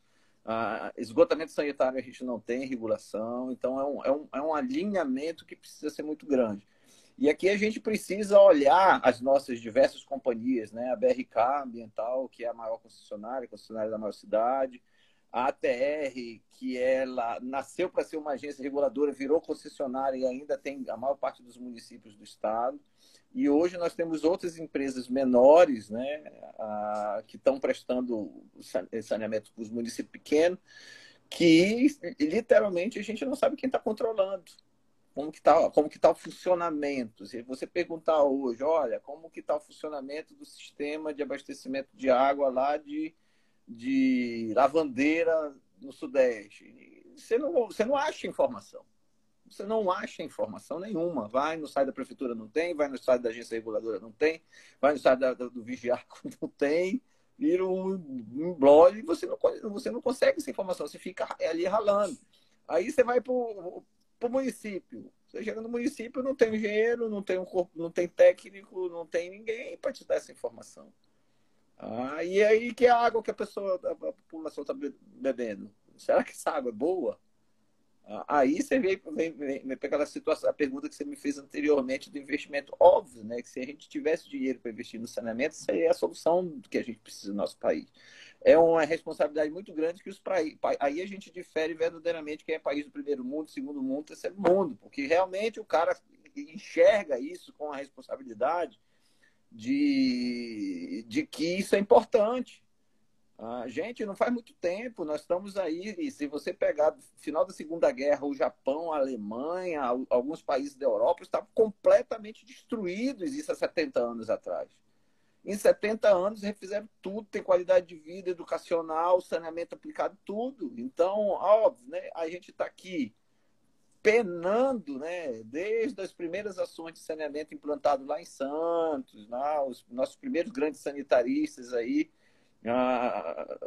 Ah, esgotamento sanitário a gente não tem regulação, então é um, é, um, é um alinhamento que precisa ser muito grande. E aqui a gente precisa olhar as nossas diversas companhias, né? A BRK Ambiental, que é a maior concessionária, concessionária da maior cidade, a ATR, que ela nasceu para ser uma agência reguladora, virou concessionária e ainda tem a maior parte dos municípios do estado. E hoje nós temos outras empresas menores, né, a, que estão prestando saneamento para os municípios pequenos, que literalmente a gente não sabe quem está controlando. Como que está como que tá o funcionamento? Se você perguntar hoje, olha, como que está o funcionamento do sistema de abastecimento de água lá de, de Lavandeira no Sudeste, você não, você não acha informação você não acha informação nenhuma. Vai no site da prefeitura, não tem, vai no site da agência reguladora, não tem, vai no site da, do Vigiarco, não tem, vira um, um blog e você não, você não consegue essa informação, você fica ali ralando. Aí você vai para o município. Você chega no município, não tem engenheiro, não tem um corpo, não tem técnico, não tem ninguém para te dar essa informação. Ah, e aí que é a água que a pessoa, a população está bebendo? Será que essa água é boa? Aí você vem, vem, vem, para aquela situação, a pergunta que você me fez anteriormente do investimento. Óbvio, né? Que se a gente tivesse dinheiro para investir no saneamento, isso aí é a solução que a gente precisa no nosso país. É uma responsabilidade muito grande que os países. Aí a gente difere verdadeiramente quem é país do primeiro mundo, segundo mundo, terceiro mundo. Porque realmente o cara enxerga isso com a responsabilidade de, de que isso é importante. Ah, gente, não faz muito tempo, nós estamos aí, e se você pegar final da Segunda Guerra, o Japão, a Alemanha, alguns países da Europa estavam completamente destruídos, isso há 70 anos atrás. Em 70 anos refizeram tudo, tem qualidade de vida, educacional, saneamento aplicado, tudo. Então, óbvio, né, a gente está aqui penando, né, desde as primeiras ações de saneamento implantado lá em Santos, lá, os nossos primeiros grandes sanitaristas aí, a,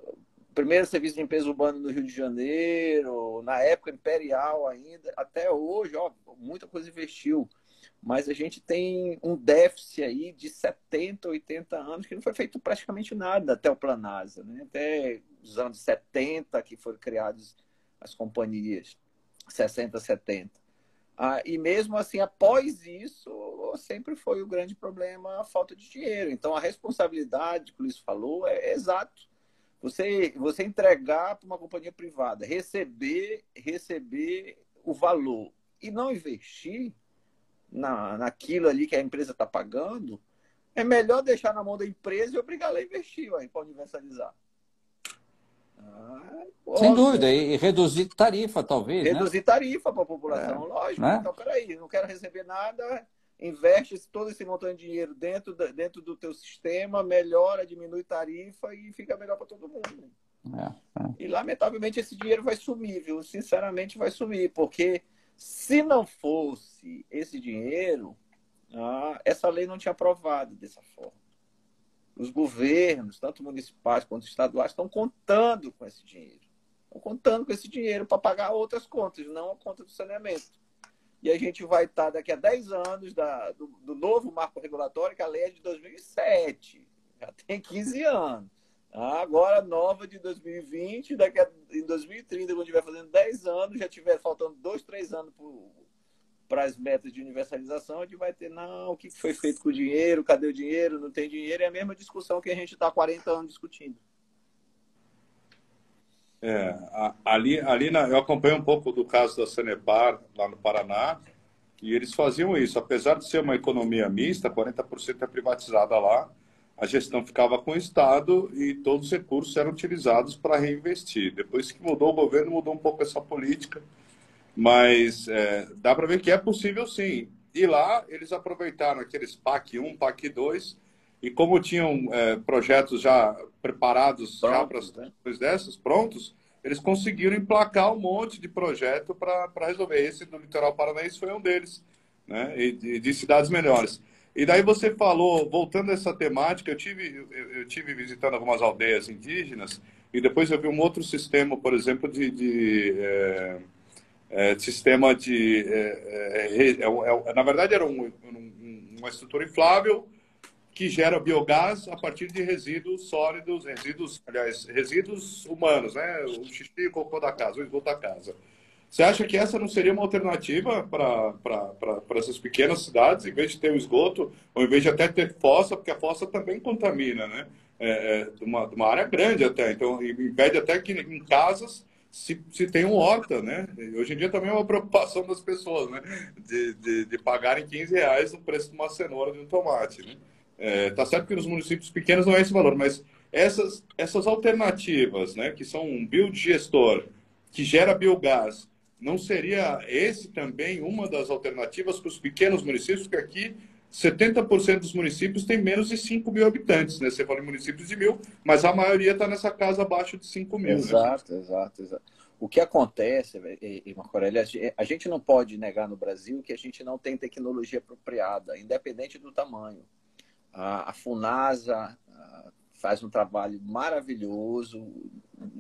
primeiro serviço de limpeza urbana no Rio de Janeiro, na época imperial ainda, até hoje, ó, muita coisa investiu. Mas a gente tem um déficit aí de 70, 80 anos que não foi feito praticamente nada até o Planasa, né? até os anos 70 que foram criadas as companhias, 60, 70. Ah, e mesmo assim, após isso, sempre foi o grande problema a falta de dinheiro. Então, a responsabilidade que o Luiz falou é, exato. Você, você entregar para uma companhia privada, receber, receber o valor e não investir na, naquilo ali que a empresa está pagando, é melhor deixar na mão da empresa e obrigar ela a investir para universalizar. Ah, Sem dúvida, e reduzir tarifa, talvez. Né? Reduzir né? tarifa para a população, é. lógico. Né? Então, peraí, não quero receber nada, investe todo esse montante de dinheiro dentro, da, dentro do teu sistema, melhora, diminui tarifa e fica melhor para todo mundo. É, é. E, lamentavelmente, esse dinheiro vai sumir, viu? Sinceramente, vai sumir, porque se não fosse esse dinheiro, ah, essa lei não tinha aprovado dessa forma os governos, tanto municipais quanto estaduais, estão contando com esse dinheiro. Estão contando com esse dinheiro para pagar outras contas, não a conta do saneamento. E a gente vai estar daqui a 10 anos da, do, do novo marco regulatório, que a lei é de 2007. Já tem 15 anos. Agora, nova de 2020, daqui a, em 2030, quando estiver fazendo 10 anos, já tiver faltando 2, 3 anos para para as metas de universalização, a gente vai ter, não, o que foi feito com o dinheiro, cadê o dinheiro, não tem dinheiro, é a mesma discussão que a gente está há 40 anos discutindo. É, ali, ali na, eu acompanho um pouco do caso da Sanepar, lá no Paraná, e eles faziam isso. Apesar de ser uma economia mista, 40% é privatizada lá, a gestão ficava com o Estado e todos os recursos eram utilizados para reinvestir. Depois que mudou o governo, mudou um pouco essa política mas é, dá para ver que é possível sim. E lá eles aproveitaram aqueles PAC 1, PAC 2, e como tinham é, projetos já preparados já para as né? dessas, prontos, eles conseguiram emplacar um monte de projeto para resolver. Esse do litoral paranaense foi um deles, né? E de, de, cidades melhores. E daí você falou, voltando a essa temática, eu tive, eu, eu, tive visitando algumas aldeias indígenas e depois eu vi um outro sistema, por exemplo, de, de é, é, sistema de. É, é, é, na verdade, era um, um, uma estrutura inflável que gera biogás a partir de resíduos sólidos, resíduos, aliás, resíduos humanos, né? O xixi e cocô da casa, o esgoto da casa. Você acha que essa não seria uma alternativa para essas pequenas cidades, em vez de ter o esgoto, ou em vez de até ter fossa, porque a fossa também contamina, né? É, de, uma, de uma área grande até. Então, impede até que em casas se, se tem um horta, né? Hoje em dia também é uma preocupação das pessoas, né? De, de, de pagarem 15 reais no preço de uma cenoura de um tomate, né? É, tá certo que nos municípios pequenos não é esse valor, mas essas, essas alternativas, né? Que são um biodigestor que gera biogás, não seria esse também uma das alternativas para os pequenos municípios? Porque aqui 70% dos municípios tem menos de 5 mil habitantes, né? Você fala em municípios de mil, mas a maioria está nessa casa abaixo de 5 mil. Exato, né? exato, exato. O que acontece, Marco Aurélio, a gente não pode negar no Brasil que a gente não tem tecnologia apropriada, independente do tamanho. A, a Funasa faz um trabalho maravilhoso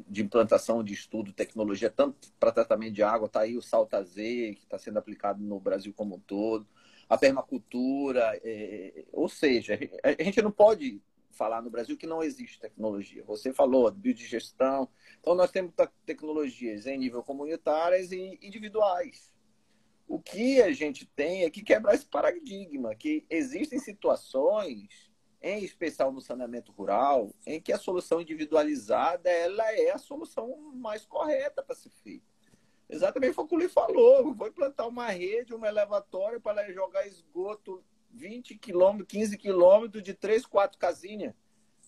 de implantação de estudo, tecnologia, tanto para tratamento de água, está aí o Salta Z, que está sendo aplicado no Brasil como um todo a permacultura, é, ou seja, a gente não pode falar no Brasil que não existe tecnologia. Você falou de biodigestão, então nós temos tecnologias em nível comunitárias e individuais. O que a gente tem é que quebrar esse paradigma, que existem situações, em especial no saneamento rural, em que a solução individualizada ela é a solução mais correta para ser feita. Exatamente foi o que o Lee falou. Foi plantar uma rede, uma elevatória para jogar esgoto 20 quilômetros, 15 quilômetros de 3, 4 casinhas.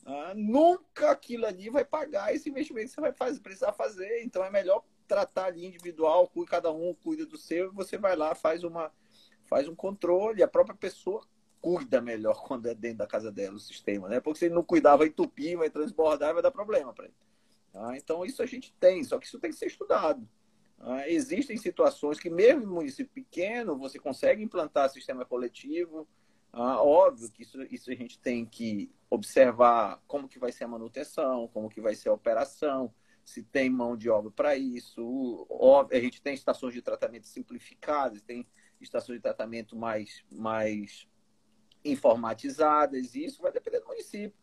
ah, nunca aquilo ali vai pagar esse investimento que você vai fazer, precisar fazer. Então é melhor tratar ali individual, cada um cuida do seu, e você vai lá, faz uma faz um controle, a própria pessoa cuida melhor quando é dentro da casa dela o sistema, né? Porque se ele não cuidar, vai entupir, vai transbordar, vai dar problema para ele. Tá? Então isso a gente tem, só que isso tem que ser estudado. Tá? Existem situações que mesmo em município pequeno você consegue implantar sistema coletivo, ah, óbvio que isso, isso a gente tem que observar como que vai ser a manutenção, como que vai ser a operação, se tem mão de obra para isso. Óbvio, a gente tem estações de tratamento simplificadas, tem estações de tratamento mais, mais informatizadas, e isso vai depender do município.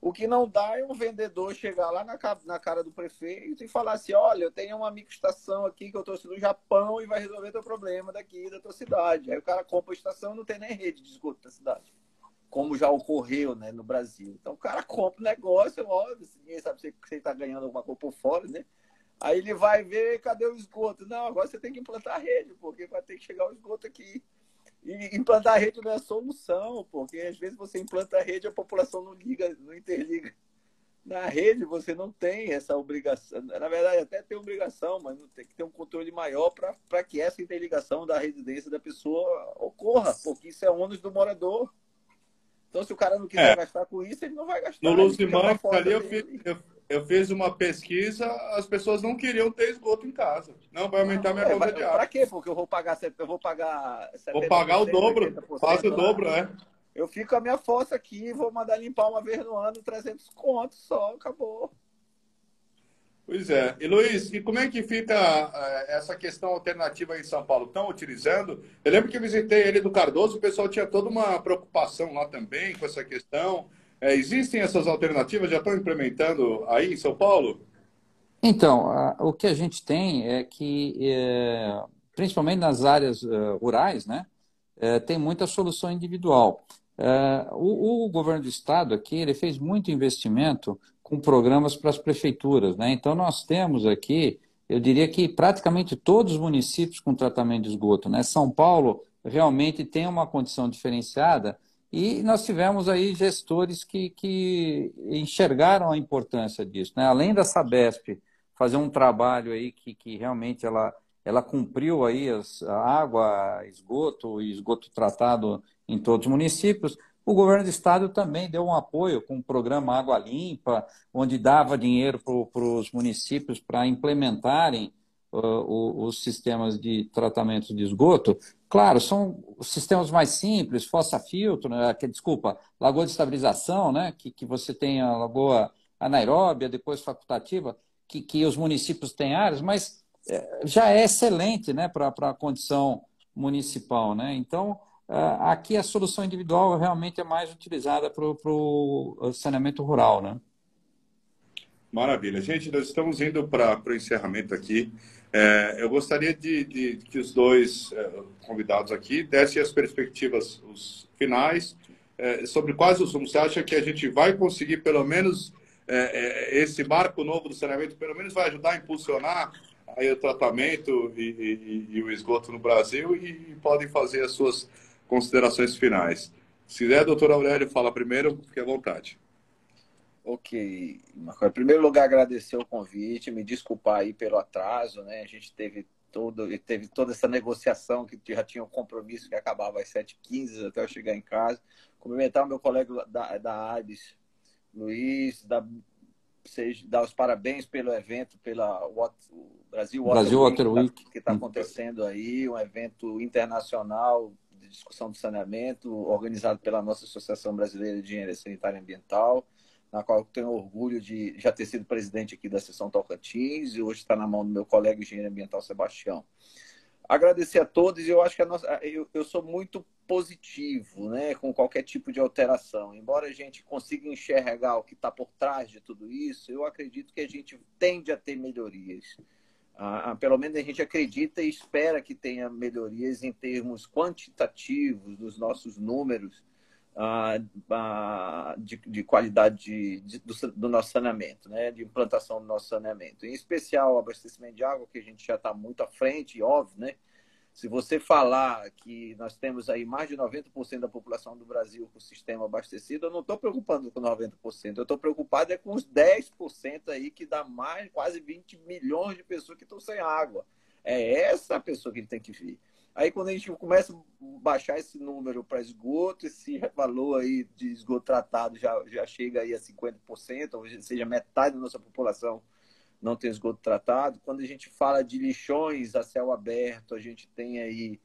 O que não dá é um vendedor chegar lá na, na cara do prefeito e falar assim: olha, eu tenho uma microestação aqui que eu trouxe do Japão e vai resolver teu problema daqui da tua cidade. Aí o cara compra a estação e não tem nem rede de esgoto da cidade, como já ocorreu né, no Brasil. Então o cara compra o negócio, óbvio, ninguém sabe se você está ganhando alguma coisa por fora, né? Aí ele vai ver cadê o esgoto. Não, agora você tem que implantar a rede, porque vai ter que chegar o esgoto aqui. E implantar a rede não é solução, porque às vezes você implanta a rede e a população não liga, não interliga. Na rede você não tem essa obrigação. Na verdade, até tem obrigação, mas tem que ter um controle maior para que essa interligação da residência da pessoa ocorra, porque isso é ônus do morador. Então, se o cara não quiser é. gastar com isso, ele não vai gastar. No Luzimã, ali eu fiz, eu, eu fiz uma pesquisa, as pessoas não queriam ter esgoto em casa. Não, vai aumentar minha é, conta de água. Para quê? Porque eu vou pagar, eu vou pagar Vou pagar o dobro, faz o dobro, né? Eu fico a minha fossa aqui, vou mandar limpar uma vez no ano, 300 contos só, acabou. Pois é. E Luiz, e como é que fica uh, essa questão alternativa em São Paulo? Estão utilizando? Eu lembro que visitei ele do Cardoso, o pessoal tinha toda uma preocupação lá também com essa questão. É, existem essas alternativas? Já estão implementando aí em São Paulo? Então, a, o que a gente tem é que, é, principalmente nas áreas uh, rurais, né, é, tem muita solução individual. É, o, o, governo do estado aqui ele fez muito investimento com programas para as prefeituras. Né? Então, nós temos aqui, eu diria que praticamente todos os municípios com tratamento de esgoto. Né? São Paulo realmente tem uma condição diferenciada e nós tivemos aí gestores que, que enxergaram a importância disso. Né? Além da Sabesp fazer um trabalho aí que, que realmente ela, ela cumpriu aí as, a água, esgoto e esgoto tratado em todos os municípios, o governo do estado também deu um apoio com o programa Água Limpa, onde dava dinheiro para os municípios para implementarem uh, os sistemas de tratamento de esgoto, Claro, são sistemas mais simples, fossa-filtro, né, que, desculpa, lagoa de estabilização, né, que, que você tem a lagoa anaeróbia, depois facultativa, que, que os municípios têm áreas, mas é, já é excelente né, para a condição municipal. Né? Então, é, aqui a solução individual realmente é mais utilizada para o saneamento rural. Né? Maravilha. Gente, nós estamos indo para o encerramento aqui. É, eu gostaria de, de, que os dois é, convidados aqui dessem as perspectivas os finais é, sobre quais os Você acha que a gente vai conseguir, pelo menos, é, é, esse marco novo do saneamento, pelo menos vai ajudar a impulsionar aí o tratamento e, e, e o esgoto no Brasil e, e, podem fazer as suas considerações finais. Se quiser, doutor Aurélio, fala primeiro, fique à vontade. Ok, Marco. Em primeiro lugar, agradecer o convite, me desculpar aí pelo atraso, né? A gente teve todo, teve toda essa negociação que já tinha um compromisso que acabava às 7h15 até eu chegar em casa. Cumprimentar o meu colega da, da Luiz, da, dar os parabéns pelo evento, pela What, Brasil, Water, Brasil Water Week, que está tá acontecendo aí, um evento internacional de discussão do saneamento, organizado pela nossa Associação Brasileira de Engenharia Sanitária e Ambiental na qual eu tenho orgulho de já ter sido presidente aqui da seção Tocantins e hoje está na mão do meu colega engenheiro ambiental Sebastião. Agradecer a todos e eu acho que a nossa, eu, eu sou muito positivo né, com qualquer tipo de alteração. Embora a gente consiga enxergar o que está por trás de tudo isso, eu acredito que a gente tende a ter melhorias. Ah, pelo menos a gente acredita e espera que tenha melhorias em termos quantitativos dos nossos números de, de, qualidade de, do, do, nosso saneamento, né? de implantação do nosso saneamento. Em especial o abastecimento de água, que a gente já está muito à frente, óbvio, né? Se você falar que nós temos aí mais de 90% da população do Brasil com o sistema abastecido, eu não estou preocupado com 90%, eu estou preocupado é com os 10% aí que dá mais, quase 20 milhões de pessoas que estão sem água. É essa pessoa que tem que vir. Aí quando a gente começa a baixar esse número para esgoto, esse valor aí de esgoto tratado já, já chega aí a 50%, ou seja, metade da nossa população não tem esgoto tratado. Quando a gente fala de lixões a céu aberto, a gente tem aí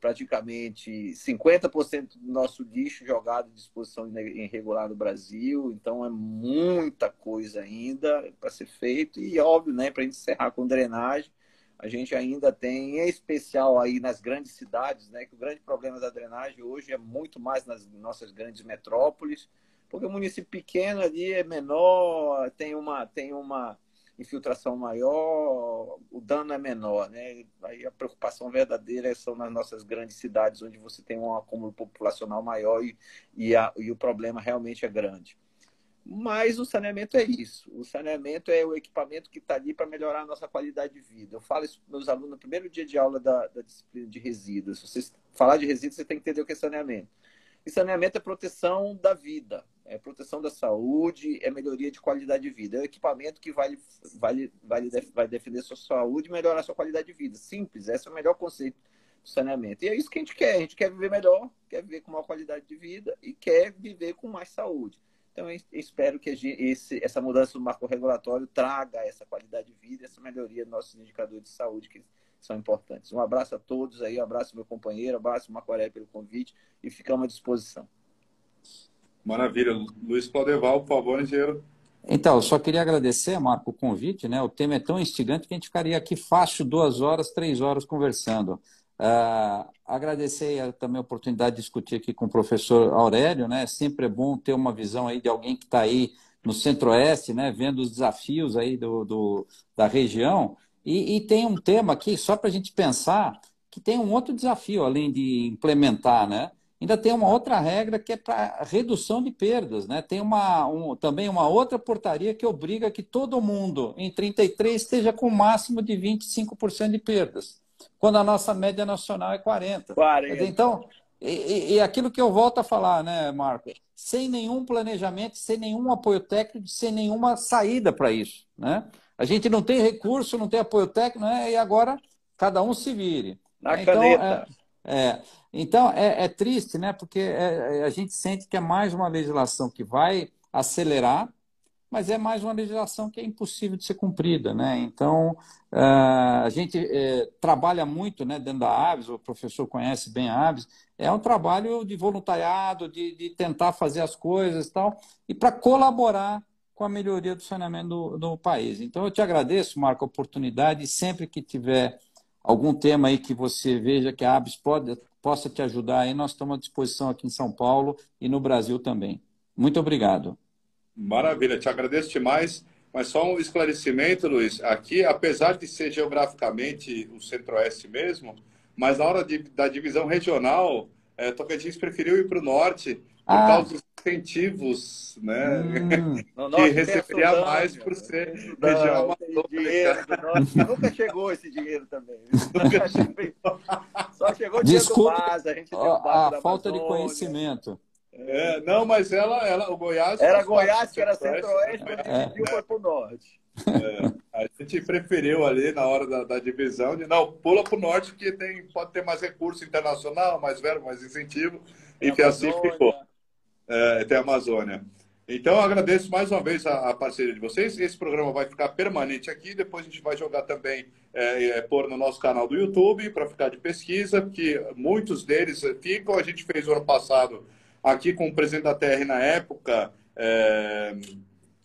praticamente 50% do nosso lixo jogado à disposição irregular no Brasil. Então é muita coisa ainda para ser feito. E óbvio, né, para a gente encerrar com drenagem, a gente ainda tem, em especial aí nas grandes cidades, né, que o grande problema da drenagem hoje é muito mais nas nossas grandes metrópoles, porque o município pequeno ali é menor, tem uma, tem uma infiltração maior, o dano é menor, né? Aí a preocupação verdadeira são nas nossas grandes cidades, onde você tem um acúmulo populacional maior e, e, a, e o problema realmente é grande. Mas o saneamento é isso. O saneamento é o equipamento que está ali para melhorar a nossa qualidade de vida. Eu falo isso para meus alunos no primeiro dia de aula da, da disciplina de resíduos. Se você falar de resíduos, você tem que entender o que é saneamento. E saneamento é proteção da vida, é proteção da saúde, é melhoria de qualidade de vida. É o equipamento que vai, vai, vai, vai defender sua saúde e melhorar sua qualidade de vida. Simples, esse é o melhor conceito do saneamento. E é isso que a gente quer. A gente quer viver melhor, quer viver com maior qualidade de vida e quer viver com mais saúde. Então, eu espero que esse, essa mudança do marco regulatório traga essa qualidade de vida, essa melhoria dos nossos indicadores de saúde, que são importantes. Um abraço a todos aí, um abraço meu companheiro, um abraço Macoré pelo convite e ficamos à disposição. Maravilha. Luiz Claudeval, por favor, engenheiro. Então, eu só queria agradecer, Marco, o convite, né? O tema é tão instigante que a gente ficaria aqui fácil duas horas, três horas conversando. Uh, agradecer também a oportunidade de discutir aqui com o professor Aurélio, né? Sempre é bom ter uma visão aí de alguém que está aí no Centro-Oeste, né? Vendo os desafios aí do, do da região. E, e, tem um tema aqui, só para a gente pensar, que tem um outro desafio, além de implementar, né? Ainda tem uma outra regra que é para redução de perdas, né? Tem uma, um, também uma outra portaria que obriga que todo mundo em 33 esteja com o máximo de 25% de perdas, quando a nossa média nacional é 40. 40. Então, e, e, aquilo que eu volto a falar, né, Marco? Sem nenhum planejamento, sem nenhum apoio técnico, sem nenhuma saída para isso, né? A gente não tem recurso, não tem apoio técnico, né? E agora cada um se vire. Na então, caneta. É, é, então, é, é triste, né? Porque é, é, a gente sente que é mais uma legislação que vai acelerar, mas é mais uma legislação que é impossível de ser cumprida, né? Então, uh, a gente uh, trabalha muito né, dentro da Aves, o professor conhece bem a Aves, é um trabalho de voluntariado, de, de tentar fazer as coisas e tal, e para colaborar com a melhoria do saneamento do, do, país. Então, eu te agradeço, Marco, a oportunidade, e sempre que tiver algum tema aí que você veja que a Aves pode possa te ajudar aí, nós estamos à disposição aqui em São Paulo e no Brasil também. Muito obrigado. Maravilha, te agradeço demais. Mas só um esclarecimento, Luiz. Aqui, apesar de ser geograficamente o centro-oeste mesmo, mas na hora de, da divisão regional, é, Tocantins preferiu ir para o norte por ah. causa dos incentivos, né? Hum. que receberia mais por ser região amazônica. Nunca chegou esse dinheiro também. Só chegou o dinheiro Desculpa, do base. A, gente tem a, a falta de conhecimento. É, não, mas ela, ela, o Goiás. Era Goiás, que era centro-oeste, mas é. dividiu foi para o norte. É, a gente preferiu ali na hora da, da, divisão de não, pula para o norte, porque tem, pode ter mais recurso internacional, mais verbo, mais incentivo. Tem e assim ficou é, tem a Amazônia. Então, agradeço mais uma vez a, a, parceria de vocês. Esse programa vai ficar permanente aqui. Depois a gente vai jogar também, é, é, pôr no nosso canal do YouTube para ficar de pesquisa, porque muitos deles ficam. A gente fez o ano passado aqui com o presidente da TR na época, é,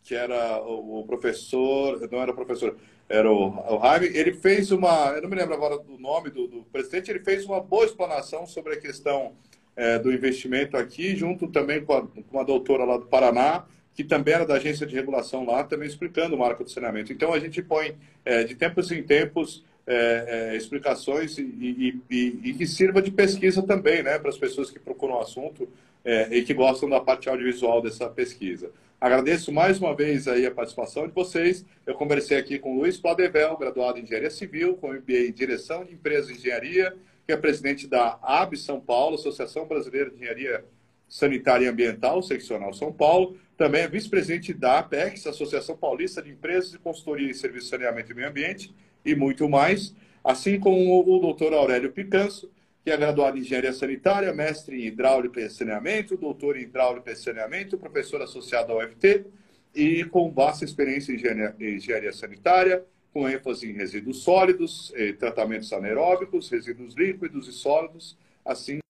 que era o, professor, não era professor, era o, o Jaime. Ele fez uma, eu não me lembro agora do nome do, do presidente, ele fez uma boa explanação sobre a questão é, do investimento aqui, junto também com, a, com uma doutora lá do Paraná, que também era da agência de regulação lá, também explicando o marco do saneamento. Então, a gente põe, é, de tempos em tempos, é, é, explicações e, e, e, e, que sirva de pesquisa também, né, para as pessoas que procuram o assunto é, e que gostam da parte audiovisual dessa pesquisa. Agradeço mais uma vez aí a participação de vocês. Eu conversei aqui com Luiz Pladevel, graduado em Engenharia Civil, com MBA em Direção de Empresas e Engenharia, que é presidente da AB São Paulo, Associação Brasileira de Engenharia Sanitária e Ambiental, seccional São Paulo. Também é vice-presidente da APEX, Associação Paulista de Empresas de Consultoria e Serviço de Saneamento e Meio Ambiente, e muito mais. Assim como o doutor Aurélio Picanso, que é graduado em Engenharia Sanitária, mestre em Hidráulica e Saneamento, doutor em Hidráulica e Saneamento, professor associado ao UFT e com vasta experiência em engenharia, em engenharia sanitária, com ênfase em resíduos sólidos, tratamentos anaeróbicos, resíduos líquidos e sólidos, assim